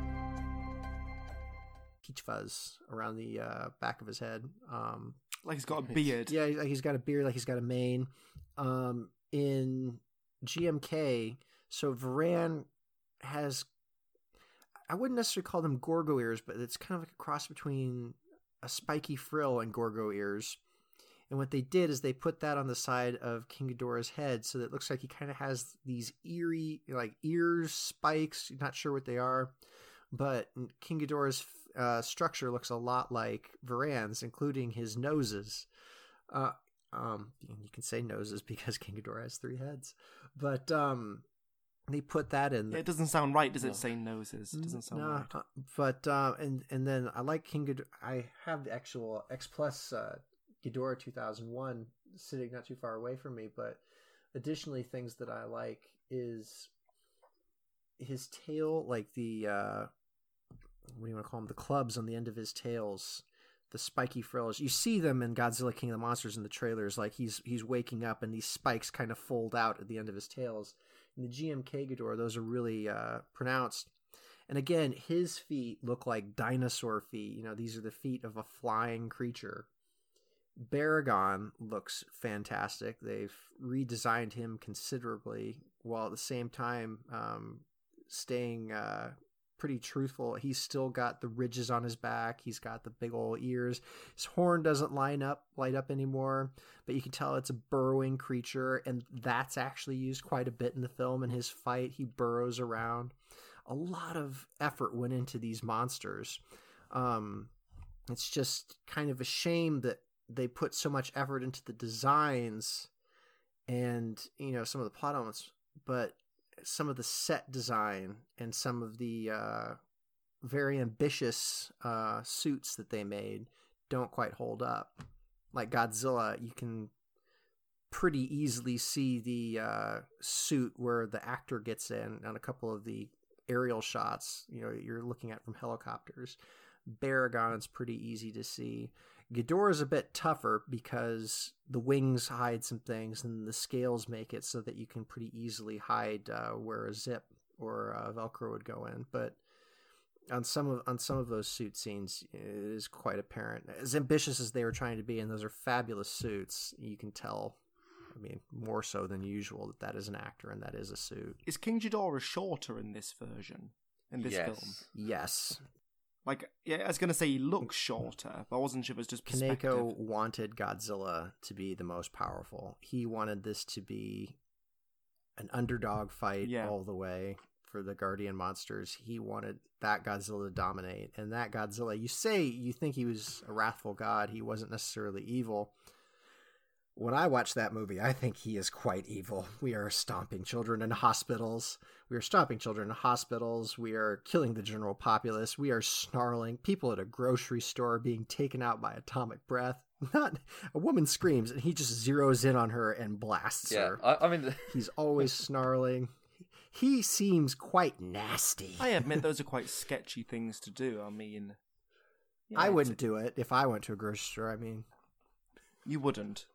Peach fuzz around the uh, back of his head. Um, Like he's got a beard. yeah, like he's got a beard, like he's got a mane. Um, in GMK, so Varan has I wouldn't necessarily call them Gorgo ears, but it's kind of like a cross between a spiky frill and Gorgo ears. And what they did is they put that on the side of King Ghidorah's head, so that it looks like he kind of has these eerie, like ears, spikes. You're not sure what they are, but King Ghidorah's uh, structure looks a lot like Varan's, including his noses. Uh, um, you can say noses because King Ghidorah has three heads, but um, they put that in. It doesn't sound right, does it? Say noses, it doesn't sound no, right. uh, but uh, and and then I like King Ghidorah. I have the actual X Plus uh, Ghidorah 2001 sitting not too far away from me. But additionally, things that I like is his tail, like the uh, what do you want to call them? The clubs on the end of his tails, the spiky frills. You see them in Godzilla King of the Monsters in the trailers. Like he's he's waking up and these spikes kind of fold out at the end of his tails. In the GMK Ghidorah, those are really uh, pronounced. And again, his feet look like dinosaur feet. You know, these are the feet of a flying creature. Baragon looks fantastic. They've redesigned him considerably, while at the same time um, staying uh, pretty truthful. He's still got the ridges on his back. He's got the big old ears. His horn doesn't line up, light up anymore, but you can tell it's a burrowing creature, and that's actually used quite a bit in the film. In his fight, he burrows around. A lot of effort went into these monsters. Um, it's just kind of a shame that they put so much effort into the designs and you know some of the plot elements, but some of the set design and some of the uh, very ambitious uh, suits that they made don't quite hold up. Like Godzilla, you can pretty easily see the uh, suit where the actor gets in on a couple of the aerial shots. You know, you're looking at from helicopters. Baragon's pretty easy to see. Ghidorah's a bit tougher because the wings hide some things and the scales make it so that you can pretty easily hide uh, where a zip or a Velcro would go in. But on some of on some of those suit scenes, it is quite apparent. As ambitious as they were trying to be, and those are fabulous suits, you can tell. I mean, more so than usual that that is an actor and that is a suit. Is King Ghidorah shorter in this version? In this yes. film? Yes. Like, yeah, I was gonna say he looks mm. shorter, but I wasn't sure if it was just perspective. Kaneko wanted Godzilla to be the most powerful. He wanted this to be an underdog fight Yeah. all the way for the Guardian monsters. He wanted that Godzilla to dominate. And that Godzilla, you say you think he was a wrathful god, he wasn't necessarily evil. When I watch that movie, I think he is quite evil. We are stomping children in hospitals. We are stomping children in hospitals. We are killing the general populace. We are snarling. People at a grocery store are being taken out by atomic breath. Not a woman screams, and he just zeroes in on her and blasts Yeah, her. I, I mean, He's always snarling. He seems quite nasty. I admit those are quite sketchy things to do. I mean, yeah, I wouldn't do it if I went to a grocery store. I mean, You wouldn't.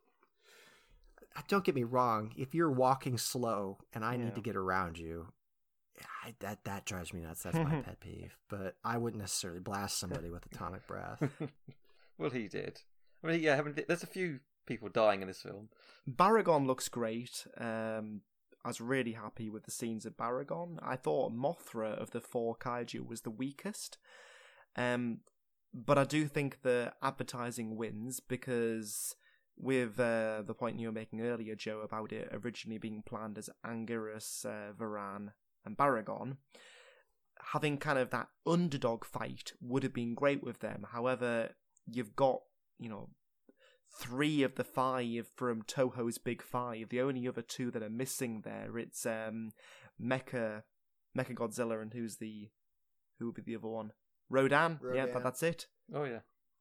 Don't get me wrong. If you're walking slow and I Yeah. need to get around you, I, that that drives me nuts. That's my pet peeve. But I wouldn't necessarily blast somebody with atomic breath. well, he did. I mean, yeah, haven't, there's a few people dying in this film. Baragon looks great. Um, I was really happy with the scenes of Baragon. I thought Mothra of the four kaiju was the weakest. Um, but I do think the advertising wins because with uh, the point you were making earlier, Joe, about it originally being planned as Anguirus, uh, Varan, and Baragon, having kind of that underdog fight would have been great with them. However, you've got, you know, three of the five from Toho's Big Five. The only other two that are missing there, it's um, Mecha, Mecha Godzilla, and who's the, who would be the other one? Rodan. Yeah, that, that's it. Oh yeah,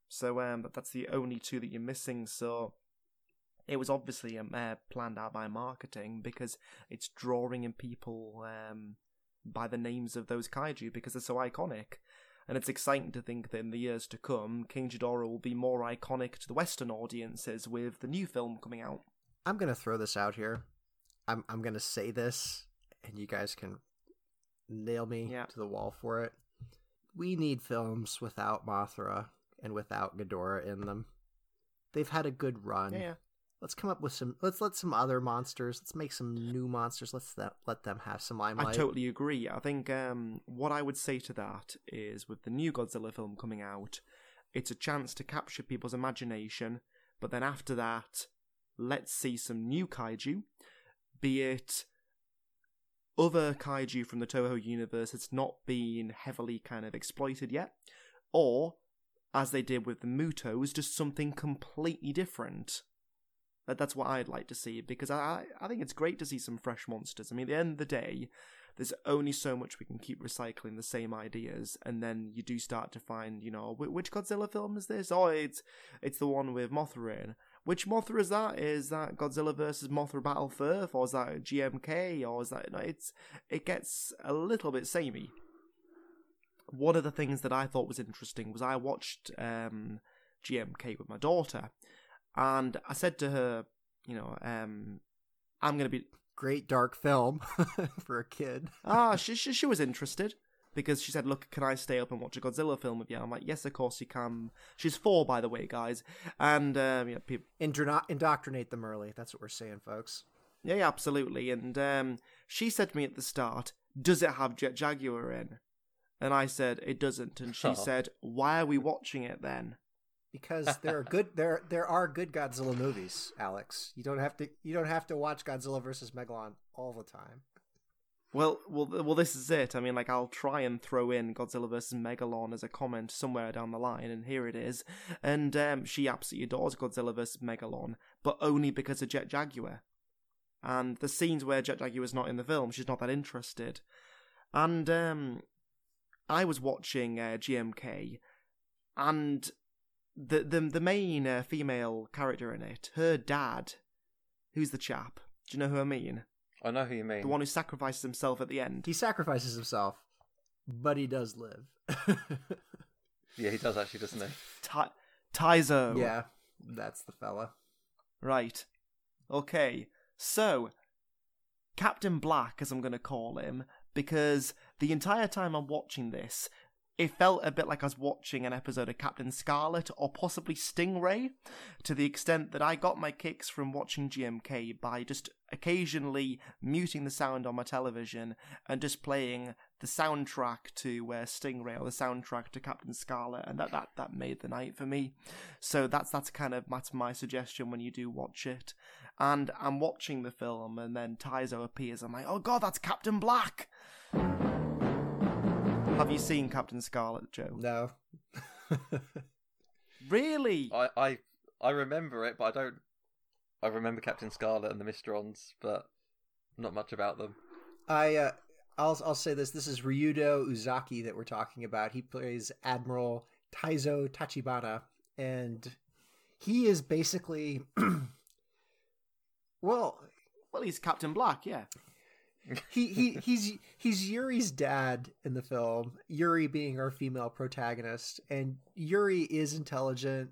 So um, but that's the only two that you're missing. So it was obviously um, uh, planned out by marketing because it's drawing in people um, by the names of those kaiju because they're so iconic. And it's exciting to think that in the years to come, King Ghidorah will be more iconic to the Western audiences with the new film coming out. I'm gonna throw this out here. I'm I'm gonna say this, and you guys can nail me Yeah. to the wall for it. We need films without Mothra and without Ghidorah in them. They've had a good run. Yeah, yeah. Let's come up with some. Let's let some other monsters. Let's make some new monsters. Let's that, let them have some limelight. I totally agree. I think um, what I would say to that is with the new Godzilla film coming out, it's a chance to capture people's imagination, but then after that, let's see some new kaiju, be it other kaiju from the Toho universe that's not been heavily kind of exploited yet, or as they did with the Mutos, just something completely different. That that's what I'd like to see because I I think it's great to see some fresh monsters. I mean, at the end of the day, there's only so much we can keep recycling the same ideas, and then you do start to find, you know, which Godzilla film is this? Oh, it's it's the one with Mothra in. Which Mothra is that? Is that Godzilla versus Mothra Battle for Earth, or is that GMK, or is that? No, it's it gets a little bit samey. One of the things that I thought was interesting was I watched um, GMK with my daughter, and I said to her, you know, um, I'm going to be great dark film for a kid. ah, she, she she was interested because she said, "Look, can I stay up and watch a Godzilla film with you?" I'm like, "Yes, of course you can." She's four, by the way, guys, and um, yeah, people Indro- indoctrinate them early. That's what we're saying, folks. Yeah, yeah, absolutely. And um, she said to me at the start, "Does it have Jet Jaguar in?" And I said, "It doesn't." And she Oh. said, "Why are we watching it then?" Because there are good there there are good Godzilla movies, Alex. You don't have to you don't have to watch Godzilla versus Megalon all the time. Well, well, well. This is it. I mean, like, I'll try and throw in Godzilla vs Megalon as a comment somewhere down the line, and here it is. And um, she absolutely adores Godzilla vs Megalon, but only because of Jet Jaguar. And the scenes where Jet Jaguar Jaguar's not in the film, she's not that interested. And um, I was watching uh, GMK, and the the the main uh, female character in it, her dad, who's the chap? Do you know who I mean? I know who you mean. The one who sacrifices himself at the end. He sacrifices himself, but he does live. Yeah, he does actually, doesn't he? Ty- Taizo. yeah, that's the fella. Right. Okay. So, Captain Black, as I'm going to call him, because the entire time I'm watching this, it felt a bit like I was watching an episode of Captain Scarlet or possibly Stingray, to the extent that I got my kicks from watching GMK by just occasionally muting the sound on my television and just playing the soundtrack to uh, Stingray or the soundtrack to Captain Scarlet, and that, that, that made the night for me. So that's that's kind of that's my suggestion when you do watch it. And I'm watching the film, and then Taizo appears. I'm like, oh god, that's Captain Black. Have you seen Captain Scarlet, Joe? No. Really? I, I I remember it, but I don't. I remember Captain Scarlet and the Mysterons, but not much about them. I uh, I'll I'll say this. This is Ryudo Uzaki that we're talking about. He plays Admiral Taizo Tachibana, and he is basically well, Well, he's Captain Black, yeah. He, he he's he's Yuri's dad in the film. Yuri being our female protagonist, and Yuri is intelligent.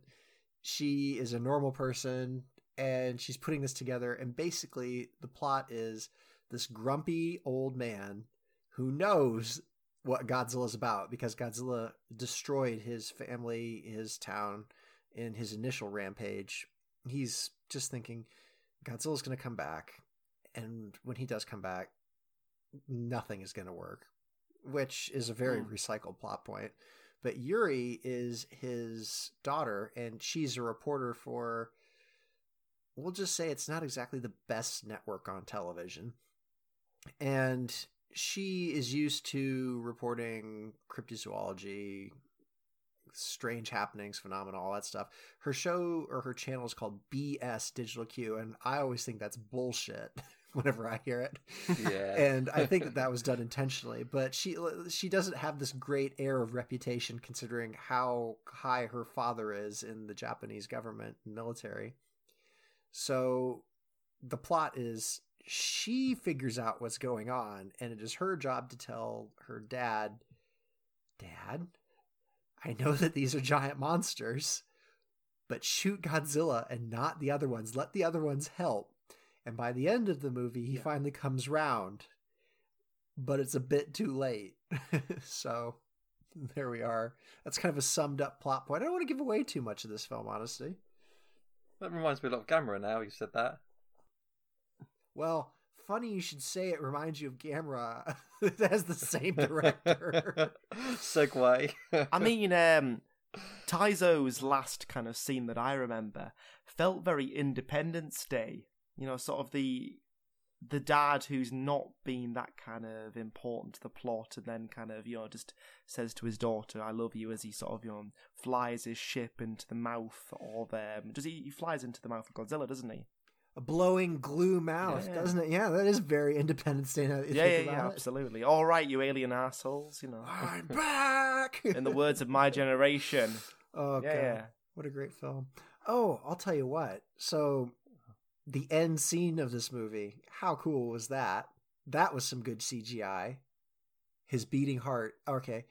She is a normal person, and she's putting this together. And basically, the plot is this grumpy old man who knows what Godzilla's about because Godzilla destroyed his family, his town, in his initial rampage. He's just thinking Godzilla's going to come back, and when he does come back, nothing is going to work, which is a very Hmm. recycled plot point. But Yuri is his daughter, and she's a reporter for, we'll just say it's not exactly the best network on television. And she is used to reporting cryptozoology, strange happenings, phenomena, all that stuff. Her show or her channel is called BS Digital Q, and I always think that's bullshit whenever I hear it. Yeah. and I think that that was done intentionally. But she she doesn't have this great air of reputation considering how high her father is in the Japanese government and military. So the plot is she figures out what's going on, and it is her job to tell her dad, Dad, I know that these are giant monsters, but shoot Godzilla and not the other ones. Let the other ones help. And by the end of the movie, he finally comes round, but it's a bit too late. so there we are. That's kind of a summed up plot point. I don't want to give away too much of this film, honestly. That reminds me a lot of Gamera now. You said that. Well, funny you should say it reminds you of Gamera. it has the same director. segue. I mean, um, Taizo's last kind of scene that I remember felt very Independence Day. You know, sort of the the dad who's not been that kind of important to the plot, and then kind of you know just says to his daughter, "I love you," as he sort of you know flies his ship into the mouth of um, does he? He flies into the mouth of Godzilla, doesn't he? a blowing glue mouth, Yeah. doesn't it? Yeah, that is very Independence Day. now Yeah, think yeah, about yeah, it. absolutely. All right, you alien assholes. You know, I'm back. in the words of my generation. oh Yeah, god, yeah. what a great film! Oh, I'll tell you what. So, the end scene of this movie, how cool was that? That was some good CGI. His beating heart. Okay,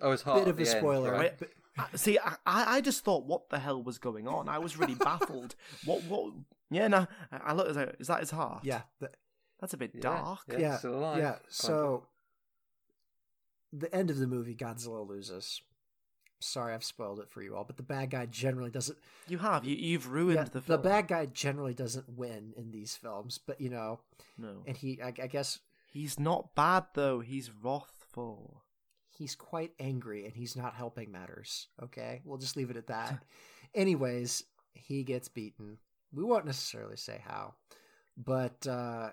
oh, it's hard. bit of a spoiler. right? but- See, I, I I just thought, what the hell was going on? I was really baffled. what, what? Yeah, no. I I looked. at it, Is that his heart? yeah, the, that's a bit Yeah, dark. yeah. yeah, yeah. So, the end of the movie, Godzilla loses. Sorry, I've spoiled it for you all, but the bad guy generally doesn't. You have. You, you've ruined yeah, the film. The bad guy generally doesn't win in these films, but you know, No. and he, I, I guess, He's not bad though. He's wrathful. he's quite angry and he's not helping matters. Okay, we'll just leave it at that. Anyways, he gets beaten. We won't necessarily say how, but uh,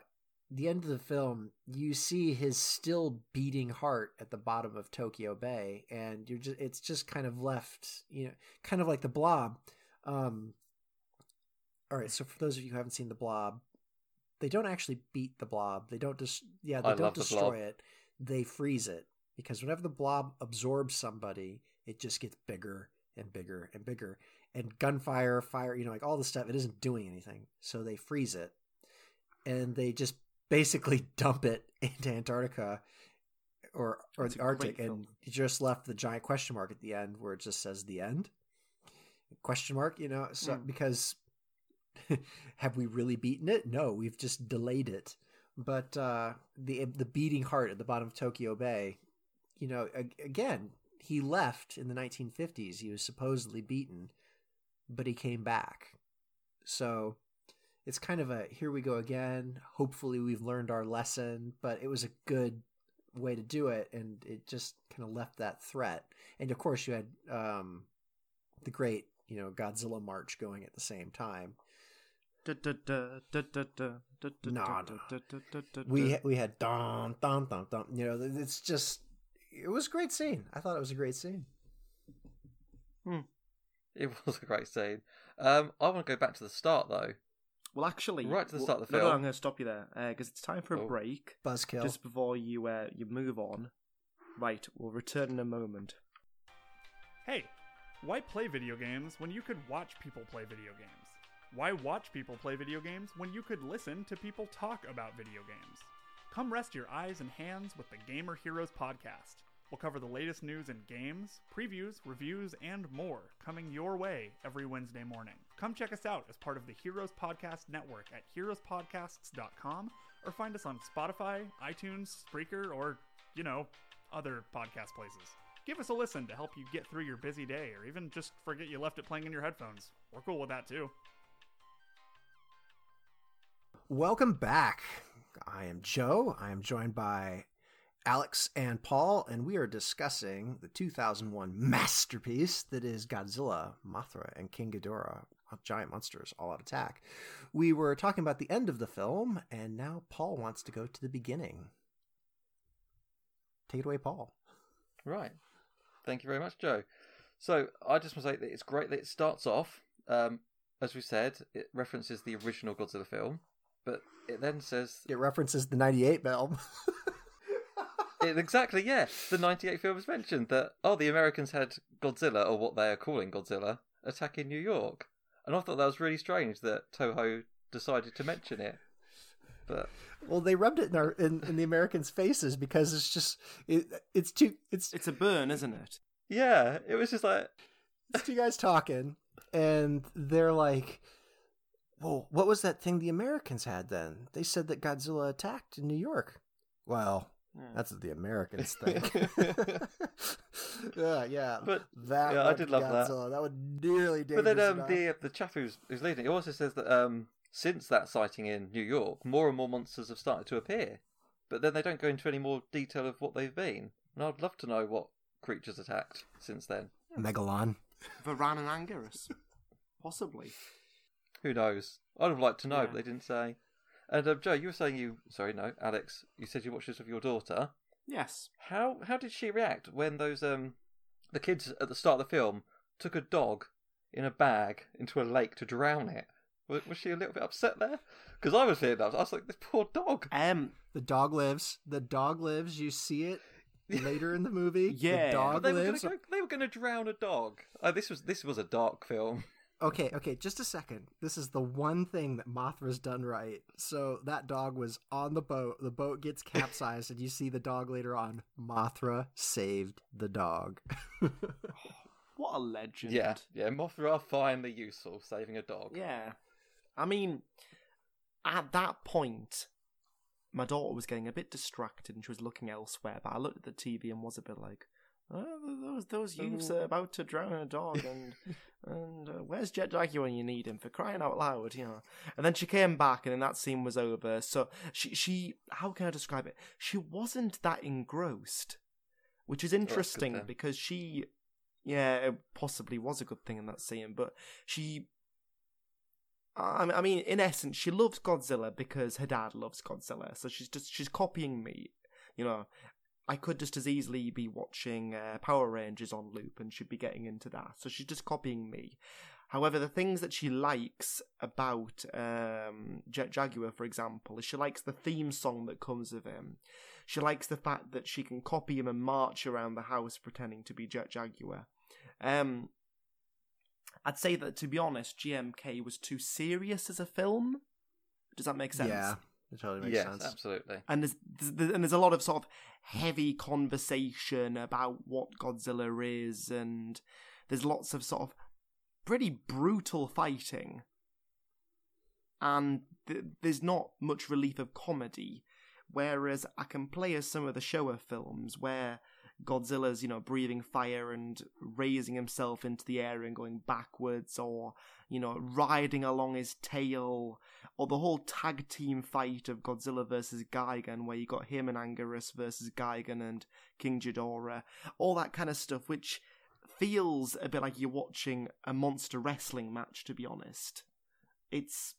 the end of the film, you see his still beating heart at the bottom of Tokyo Bay, and you're just it's just kind of left, you know, kind of like the Blob. Um, all right, so for those of you who haven't seen the Blob, they don't actually beat the Blob. They don't just yeah, they I don't love the destroy it. They freeze it because whenever the Blob absorbs somebody, it just gets bigger and bigger and bigger. And gunfire, fire, you know, like all the stuff, it isn't doing anything. So they freeze it, and they just basically dump it into Antarctica or or It's the Arctic, and you just left the giant question mark at the end where it just says the end question mark. You know, so Mm. because have we really beaten it? No, we've just delayed it. But uh, the the beating heart at the bottom of Tokyo Bay, you know, a- again, he left in the 1950s. He was supposedly beaten, but he came back. So it's kind of a here we go again. Hopefully, we've learned our lesson, but it was a good way to do it, and it just kind of left that threat. And of course, you had um, the great, you know, Godzilla march going at the same time. Da, da, da, da, da, da, da, da, No, da, no. da, da, da, da, we da. we had dum dum dum dum. You know, it's just it was a great scene. I thought it was a great scene. It was a great scene. Um, I want to go back to the start though. Well, actually, Right to the well- start of the no, no. I'm going to stop you there because it's time for a Oh. break. Buzzkill. Just before you uh, you move on, right? We'll return in a moment. Hey, why play video games when you could watch people play video games? Why watch people play video games when you could listen to people talk about video games? Come rest your eyes and hands with the Gamer Heroes podcast. We'll cover the latest news in games, previews, reviews, and more coming your way every Wednesday morning. Come check us out as part of the Heroes Podcast Network at heroespodcasts.com or find us on Spotify, iTunes, Spreaker, or, you know, other podcast places. Give us a listen to help you get through your busy day or even just forget you left it playing in your headphones. We're cool with that too. Welcome back. I am Joe. I am joined by Alex and Paul, and we are discussing the 2001 masterpiece that is Godzilla, Mothra, and King Ghidorah, giant monsters, all out attack. We were talking about the end of the film, and now Paul wants to go to the beginning. Take it away, Paul. Right. Thank you very much, Joe. So I just want to say that it's great that it starts off. Um, as we said, it references the original Godzilla film, but it then says It references the 98 film. it, exactly, yeah. The '98 film is mentioned that oh, the Americans had Godzilla, or what they are calling Godzilla, attacking New York, and I thought that was really strange that Toho decided to mention it. But well, they rubbed it in our in, in the Americans' faces because it's just it, it's too it's It's a burn, isn't it? yeah, it was just like it's two guys talking, and they're like, "Well, what was that thing the Americans had then? They said that Godzilla attacked in New York." Well, Yeah. that's what the Americans think. yeah, yeah. But- that yeah, I would did be love that. Godzilla. That would nearly But then um, the the chap who's, who's leading it also says that um, since that sighting in New York, more and more monsters have started to appear. But then they don't go into any more detail of what they've been. And I'd love to know what creatures attacked since then. Megalon. Varan and Anguirus. Possibly. Who knows? I'd have liked to know, Yeah. but they didn't say. And um, Joe, you were saying you sorry, no, Alex, you said you watched this with your daughter. Yes. How how did she react when those um the kids at the start of the film took a dog in a bag into a lake to drown it? Was, was she a little bit upset there? Because I was feeling that. I was like, this poor dog. Um, The dog lives. The dog lives. You see it later in the movie. Yeah. the dog But they were, lives. gonna go, they were going to drown a dog. Oh, this was this was a dark film. Okay, okay, just a second. This is the one thing that Mothra's done right. So that dog was on the boat. The boat gets capsized, and you see the dog later on. Mothra saved the dog. what a legend. Yeah, yeah. Mothra are finally useful, saving a dog. Yeah. I mean, at that point, my daughter was getting a bit distracted and she was looking elsewhere, but I looked at the TV and was a bit like, oh, those those youths are about to drown a dog, and and uh, where's Jet Jaguar when you need him for crying out loud, you know? And then she came back, and then that scene was over. So she she how can I describe it? She wasn't that engrossed, which is interesting then. because she, yeah, it possibly was a good thing in that scene, but she I I mean, in essence, she loves Godzilla because her dad loves Godzilla. So she's just she's copying me. You know, I could just as easily be watching uh, Power Rangers on loop and she'd be getting into that. So she's just copying me. However, the things that she likes about um, Jet Jaguar, for example, is she likes the theme song that comes of him. She likes the fact that she can copy him and march around the house pretending to be Jet Jaguar. Um, I'd say that to be honest, GMK was too serious as a film. Does that make sense? Yeah, it totally makes yes, sense. absolutely. And there's, there's and there's a lot of sort of heavy conversation about what Godzilla is, and there's lots of sort of pretty brutal fighting, and th- there's not much relief of comedy. Whereas I can play as some of the Showa films where Godzilla's, you know, breathing fire and raising himself into the air and going backwards, or, you know, riding along his tail, or the whole tag team fight of Godzilla versus Gigan, where you got him and Anguirus versus Gigan and King Ghidorah, all that kind of stuff, which feels a bit like you're watching a monster wrestling match, to be honest. It's,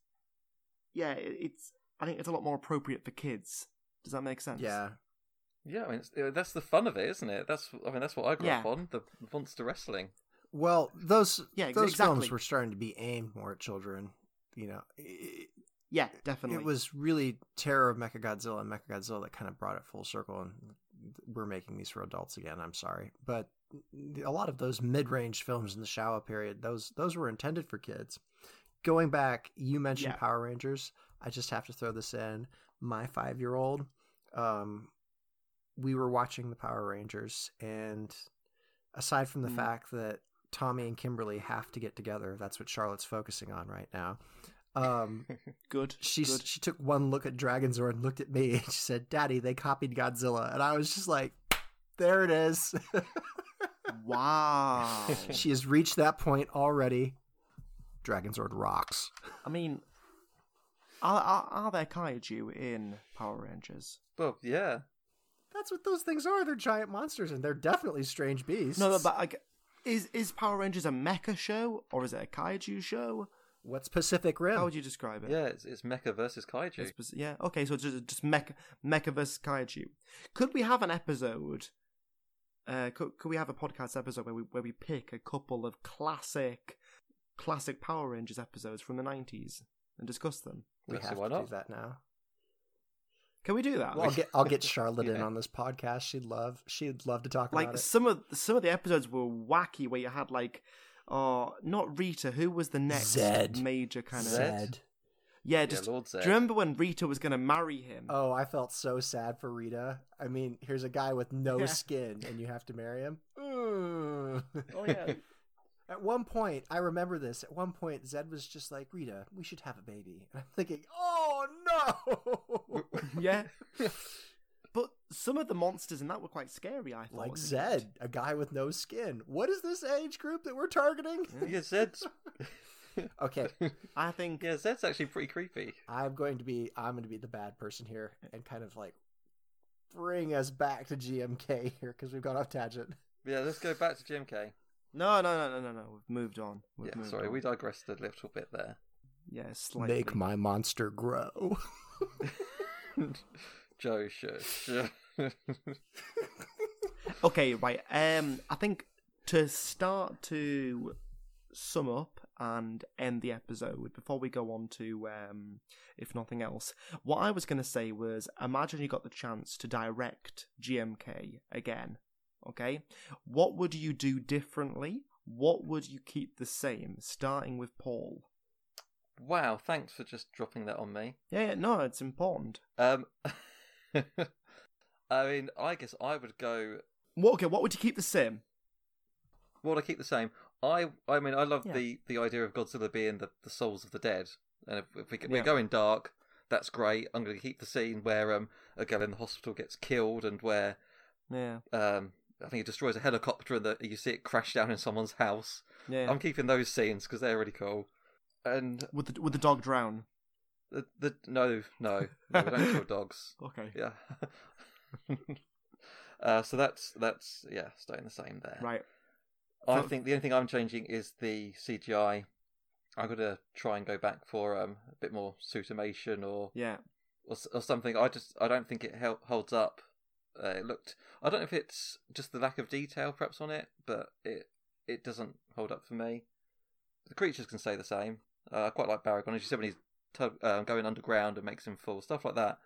yeah, it's, I think it's a lot more appropriate for kids. Does that make sense? Yeah, Yeah, I mean, it's, uh, that's the fun of it, isn't it? That's I mean, that's what I grew up on the monster wrestling. Well, those Yeah, ex- those exactly. films were starting to be aimed more at children. You know, it, Yeah, definitely. it was really Terror of Mechagodzilla and Mechagodzilla that kind of brought it full circle. And we're making these for adults again. I'm sorry, but a lot of those mid-range films in the Showa period, those those were intended for kids. Going back, you mentioned Yeah. Power Rangers. I just have to throw this in. My five-year-old, um, we were watching the Power Rangers, and aside from the Mm. fact that Tommy and Kimberly have to get together, that's what Charlotte's focusing on right now. Um, good. she good. she took one look at Dragonzord and looked at me and she said, "Daddy, they copied Godzilla," and I was just like, "There it is." Wow. she has reached that point already. Dragonzord rocks. I mean, are, are, are there kaiju in Power Rangers? Well, yeah, That's what those things are. They're giant monsters, and they're definitely strange beasts. No, no, but like, is is Power Rangers a mecha show or is it a kaiju show? what's Pacific Rim? How would you describe it? yeah, it's, it's Mecha versus Kaiju. It's yeah. Okay, so just just mecha mecha versus kaiju. Could we have an episode? Uh, could, could we have a podcast episode where we where we pick a couple of classic classic Power Rangers episodes from the nineties and discuss them? we Let's have why to not? do that now. Can we do that? Well, I'll get I'll get Charlotte in on this podcast. She'd love she'd love to talk like about it. Like some of some of the episodes were wacky where you had like oh not Rita who was the next Zed. major kind of Zed. yeah just Lord Zed. do you remember when Rita was gonna marry him Oh, I felt so sad for Rita. I mean, here's a guy with no Yeah. skin, and you have to marry him. Oh yeah At one point, I remember this. At one point, Zed was just like, "Rita, we should have a baby," and I'm thinking, "Oh Oh, no!" yeah but some of the monsters in that were quite scary. I thought, Like Zed, end. a guy with no skin. What is this age group that we're targeting? Yeah, Zed's. Okay, I think yeah, Zed's actually pretty creepy. I'm going to be I'm going to be the bad person here and kind of like bring us back to GMK here because we've gone off tangent. Yeah, let's go back to GMK. no, no, no, no, no, no. We've moved on. We've Yeah, moved sorry, on. we digressed a little bit there. Yeah. Make my monster grow. Joe, shush. Okay, right. Um, I think to start to sum up and end the episode before we go on to um, if nothing else, what I was going to say was imagine you got the chance to direct GMK again. Okay, what would you do differently? What would you keep the same? Starting with Paul. Wow, thanks for just dropping that on me. Yeah, yeah no, it's important. Um, I mean, I guess I would go. What? Okay, what would you keep the same? What would I keep the same? I, I mean, I love Yeah. the the idea of Godzilla being the, the souls of the dead, and if, if we, Yeah. we're going dark, that's great. I'm going to keep the scene where um a girl in the hospital gets killed, and where Yeah, um I think it destroys a helicopter, and the, you see it crash down in someone's house. yeah. I'm keeping those scenes because they're really cool. And Would the would the dog drown? the, the no, no, no, we don't kill dogs. Okay. Yeah. uh, so that's that's yeah, staying the same there. Right. I So- think the only thing I'm changing is the CGI. I'm gonna try and go back for um, a bit more suitimation or, Yeah. or or something. I just I don't think it holds up. Uh, it looked. I don't know if it's just the lack of detail perhaps on it, but it it doesn't hold up for me. The creatures can stay the same. Uh, I quite like Baragon. As you said, when he's tug, uh, going underground and makes him fall, stuff like that.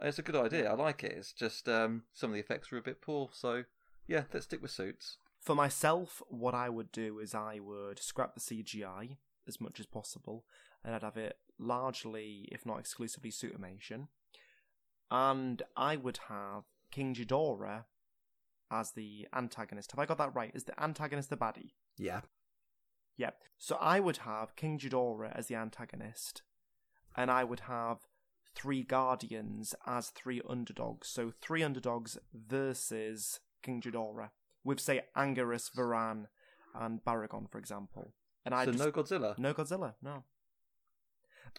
It's a good idea. I like it. It's just um, some of the effects were a bit poor. So yeah, let's stick with suits. For myself, what I would do is I would scrap the CGI as much as possible, and I'd have it largely, if not exclusively, suitimation. And I would have King Ghidorah as the antagonist. Have I got that right? Is the antagonist the baddie? Yeah. Yeah. So I would have King Ghidorah as the antagonist, and I would have three guardians as three underdogs. So three underdogs versus King Ghidorah, with say Anguirus, Varan, and Baragon, for example. And I so just no Godzilla. no Godzilla, no.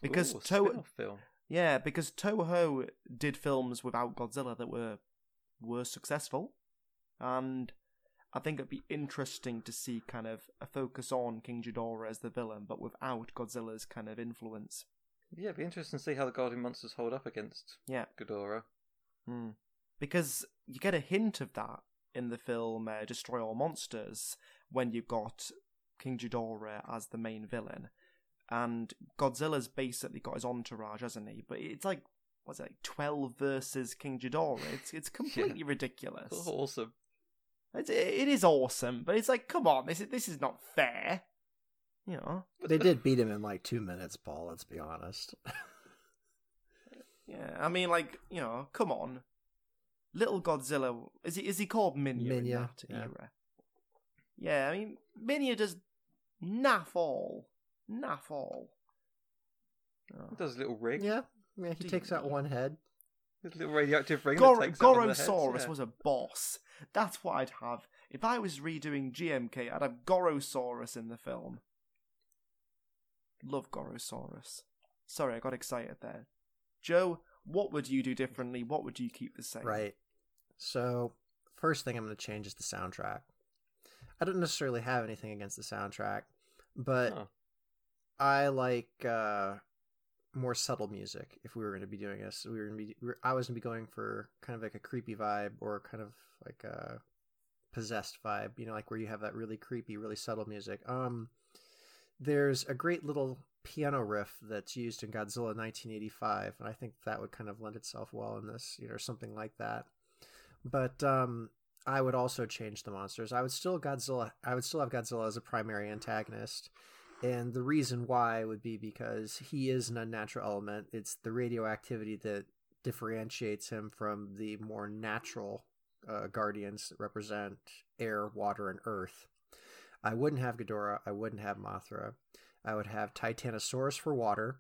Because Ooh, Toho, film. yeah, because Toho did films without Godzilla that were were successful, and I think it'd be interesting to see kind of a focus on King Ghidorah as the villain, but without Godzilla's kind of influence. Yeah, it'd be interesting to see how the Guardian monsters hold up against Yeah, Ghidorah. Hmm. because you get a hint of that in the film uh, Destroy All Monsters when you've got King Ghidorah as the main villain, and Godzilla's basically got his entourage, hasn't he? But it's like what's it, like twelve versus King Ghidorah? It's it's completely ridiculous. Awesome. It's, it is awesome, but it's like, come on, this is this is not fair. You know, They did beat him in like two minutes, Paul. Let's be honest. yeah. I mean, like, you know, come on. Little Godzilla is he is he called Minya, in Minya, that yeah. era? Yeah, I mean, Minya does naff all, naff all. Oh. He does a little rig. yeah, yeah. He takes out one head. His little radioactive ring. Gor- that takes out one of the Gorosaurus heads, yeah. was a boss. That's what I'd have. If I was redoing GMK, I'd have Gorosaurus in the film. Love Gorosaurus. Sorry, I got excited there. Joe, what would you do differently? What would you keep the same? Right. So, first thing I'm going to change is the soundtrack. I don't necessarily have anything against the soundtrack, but Huh. I like uh, more subtle music. If we were going to be doing this, we were going to be. we're- I was going to be going for kind of like a creepy vibe or kind of like a possessed vibe. You know, like where you have that really creepy, really subtle music. Um, there's a great little piano riff that's used in Godzilla 1985, and I think that would kind of lend itself well in this, you know, something like that. But um, I would also change the monsters. I would still Godzilla. I would still have Godzilla as a primary antagonist, and the reason why would be because he is an unnatural element. It's the radioactivity that differentiates him from the more natural uh, guardians that represent air, water, and earth. I wouldn't have Ghidorah. I wouldn't have Mothra. I would have Titanosaurus for water.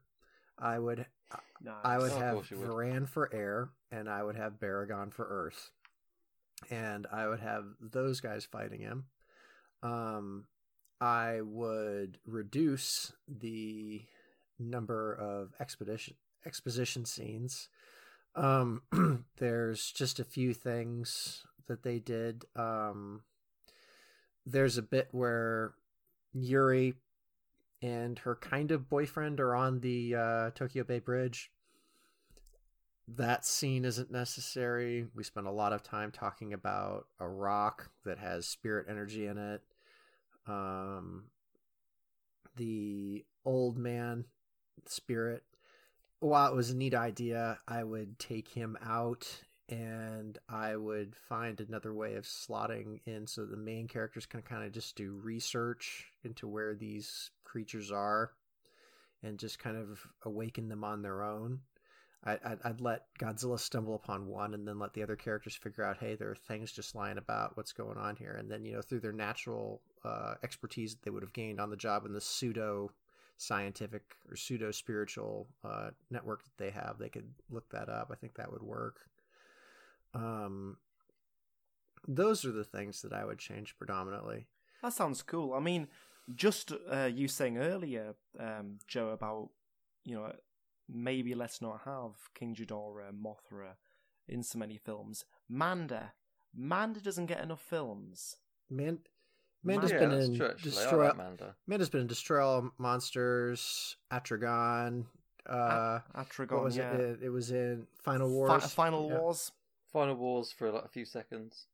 I would Nice. I would Oh, have course would. Varan for air, and I would have Baragon for earth, and I would have those guys fighting him. Um, I would reduce the number of expedition exposition scenes. Um, there's just a few things that they did. Um, there's a bit where Yuri and her kind of boyfriend are on the uh, Tokyo Bay Bridge. That scene isn't necessary. We spent a lot of time talking about a rock that has spirit energy in it. Um, the old man spirit. While it was a neat idea, I would take him out and I would find another way of slotting in so the main characters can kind of just do research into where these creatures are and just kind of awaken them on their own. I'd, I'd let Godzilla stumble upon one and then let the other characters figure out, hey, there are things just lying about. What's going on here? And then, you know, through their natural uh, expertise that they would have gained on the job in the pseudo scientific or pseudo spiritual uh, network that they have, they could look that up. I think that would work. Um, those are the things that I would change predominantly. That sounds cool. I mean, just uh, you saying earlier, um, Joe, about you know maybe let's not have King Ghidorah, Mothra in so many films. Manda, Manda doesn't get enough films. Man, Manda's yeah, been that's in true, actually. I Destroy. like Manda. Manda's been in Destroy All Monsters, Atragon. Uh, Atragon, what was yeah. it? it? It was in Final Fi- Wars. Final Yeah. Wars. Final Wars for like a few seconds.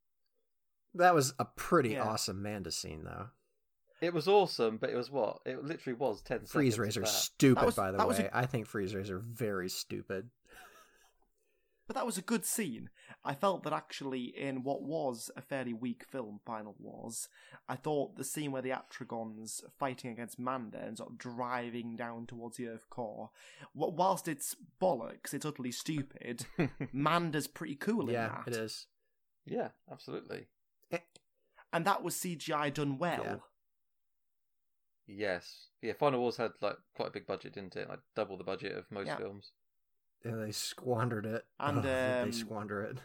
That was a pretty Yeah. awesome Manda scene, though. It was awesome, but it was what? It literally was ten Freeze seconds. Razor of stupid, was- by the way. a- I think Freeze Razor very stupid. But that was a good scene. I felt that actually, in what was a fairly weak film, Final Wars, I thought the scene where the Atragons fighting against Manda and sort of driving down towards the Earth core, whilst it's bollocks, it's utterly stupid. Manda's pretty cool in yeah, that, it is. yeah, absolutely. and that was CGI done well. Yeah. Yes. Yeah, Final Wars had like quite a big budget, didn't it? Like double the budget of most Yeah. films. Yeah, they squandered it. And, Oh, um, they squander it.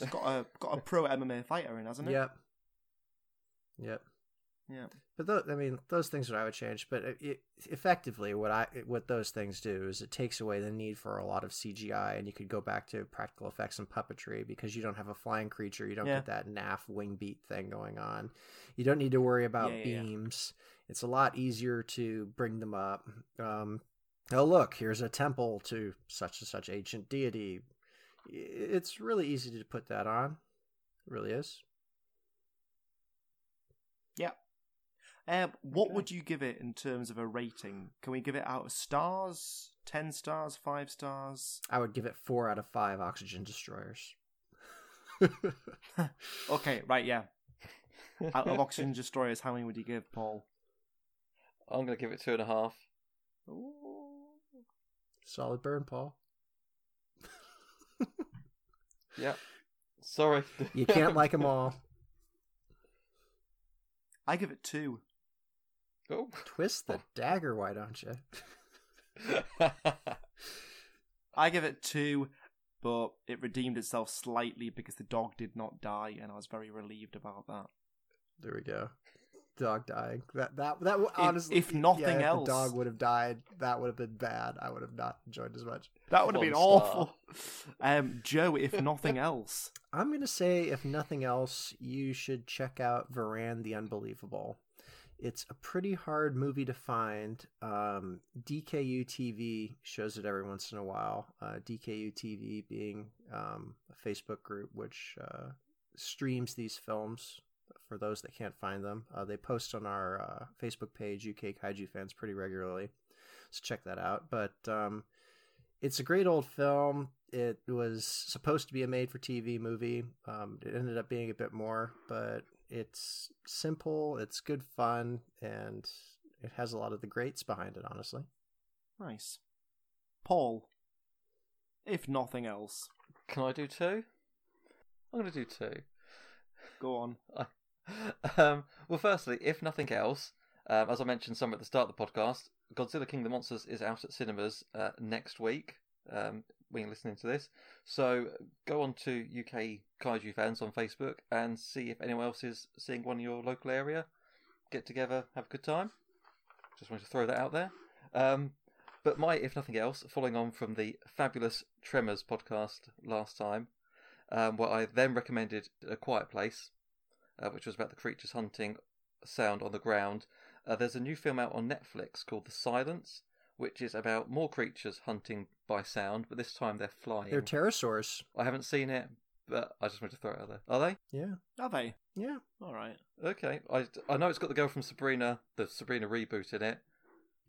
It's got a got a pro MMA fighter in, hasn't it? Yep. Yep. Yeah. But those, I mean, those things that I would change. But it, it, effectively, what I what those things do is it takes away the need for a lot of CGI, and you could go back to practical effects and puppetry because you don't have a flying creature. You don't Yeah. get that naff wing beat thing going on. You don't need to worry about yeah, yeah. beams. It's a lot easier to bring them up. Um, oh, look, here's a temple to such and such ancient deity. It's really easy to put that on. It really is. Yeah. Um, what Okay. would you give it in terms of a rating? Can we give it out of stars? Ten stars? Five stars? I would give it four out of five oxygen destroyers. Okay, right, yeah. Out of oxygen destroyers, how many would you give, Paul? I'm gonna give it two and a half. Solid burn, Paul. Yeah. Sorry. You can't like them all. I give it two. Oh. Twist the dagger, why don't you? I give it two, but it redeemed itself slightly because the dog did not die, and I was very relieved about that. There we go. Dog dying. That that that honestly, if nothing yeah, if else- the dog would have died. That would have been bad. I would have not enjoyed as much. That would have been star. awful. Um, Joe, if nothing else, I'm gonna say, if nothing else, you should check out Varan the Unbelievable. It's a pretty hard movie to find. Um, DKU TV shows it every once in a while. Uh, DKU TV being um, a Facebook group which uh, streams these films for those that can't find them. Uh, they post on our uh, Facebook page, UK Kaiju Fans, pretty regularly. So check that out. But um, it's a great old film. It was supposed to be a made for TV movie. Um, it ended up being a bit more, but it's simple, it's good fun, and it has a lot of the greats behind it, honestly. nice. Paul, if nothing else, Can I do two? I'm gonna do two. Go on. um, well, firstly, if nothing else, um, as I mentioned some at the start of the podcast, Godzilla King of the Monsters is out at cinemas uh, next week. Um, when you're listening to this, so go on to UK Kaiju fans on Facebook and see if anyone else is seeing one in your local area. Get together, have a good time. Just wanted to throw that out there. Um, but my, if nothing else, following on from the fabulous Tremors podcast last time, um, where I then recommended A Quiet Place, uh, which was about the creatures hunting sound on the ground. Uh, there's a new film out on Netflix called The Silence, which is about more creatures hunting by sound, but this time they're flying. They're pterosaurs. I haven't seen it, but I just wanted to throw it out there. Are they? Yeah. Are they? Yeah. All right. Okay. I, I know it's got the girl from Sabrina, the Sabrina reboot in it,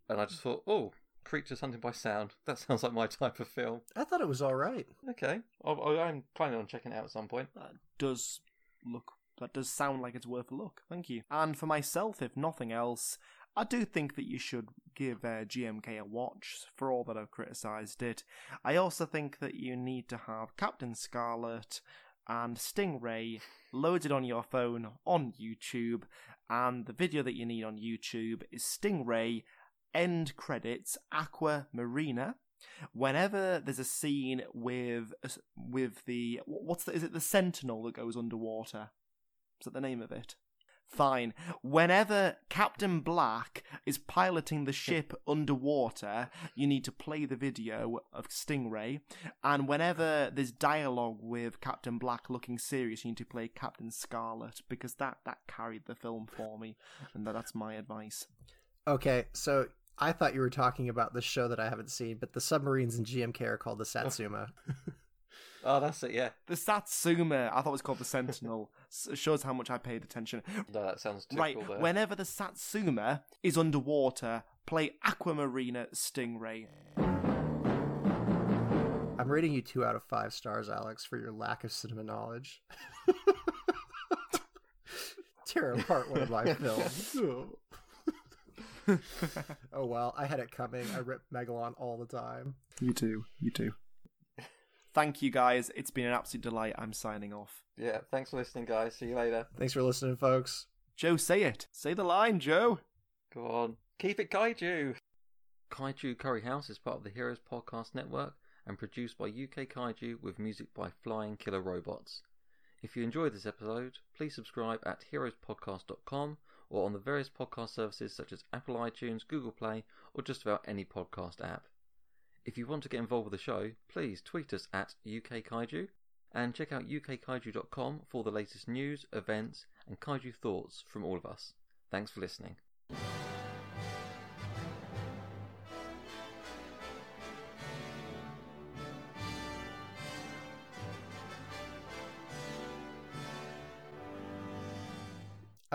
and I just thought, oh, creatures hunting by sound. That sounds like my type of film. I thought it was all right. Okay. I, I, I'm planning on checking it out at some point. That does look. That does sound like it's worth a look. Thank you. And for myself, if nothing else, I do think that you should give uh, GMK a watch for all that I've criticised it. I also think that you need to have Captain Scarlet and Stingray loaded on your phone on YouTube, and the video that you need on YouTube is Stingray end credits Aqua Marina. Whenever there's a scene with uh, with the what's the, is it the Sentinel that goes underwater? Is that the name of it? Fine. Whenever Captain Black is piloting the ship underwater, you need to play the video of Stingray. And whenever there's dialogue with Captain Black looking serious, you need to play Captain Scarlet because that, that carried the film for me. And that, that's my advice. Okay, so I thought you were talking about the show that I haven't seen, but the submarines in GMK are called the Satsuma. Oh, that's it, yeah. The Satsuma, I thought it was called the Sentinel, shows how much I paid attention. No, that sounds too right. cool there. Whenever the Satsuma is underwater, play Aquamarina Stingray. I'm rating you two out of five stars, Alex, for your lack of cinema knowledge. Tear apart one of my films. oh well, I had it coming. I rip Megalon all the time. You too. You too. Thank you guys. It's been an absolute delight. I'm signing off. Yeah, thanks for listening, guys. See you later. Thanks for listening, folks. Joe, say it. Say the line, Joe. Go on. Keep it kaiju. Kaiju Curry House is part of the Heroes Podcast Network and produced by UK Kaiju with music by Flying Killer Robots. If you enjoyed this episode, please subscribe at heroespodcast.com or on the various podcast services such as Apple iTunes, Google Play, or just about any podcast app. If you want to get involved with the show, please tweet us at UK Kaiju and check out ukkaiju.com for the latest news, events, and kaiju thoughts from all of us. Thanks for listening.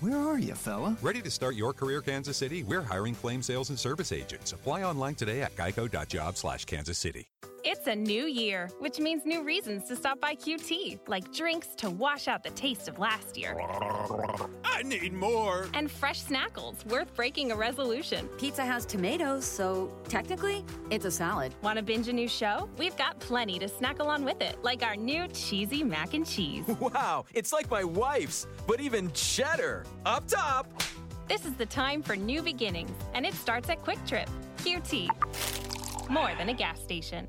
Where are you, fella? Ready to start your career, Kansas City? We're hiring claim sales and service agents. Apply online today at geico.job slash Kansas City. It's a new year, which means new reasons to stop by QT, like drinks to wash out the taste of last year. I need more. And fresh snackles worth breaking a resolution. Pizza has tomatoes, so technically, it's a salad. Want to binge a new show? We've got plenty to snack along with it, like our new cheesy mac and cheese. Wow, it's like my wife's, but even cheddar. Up top! This is the time for new beginnings, and it starts at QuikTrip. QT. More than a gas station.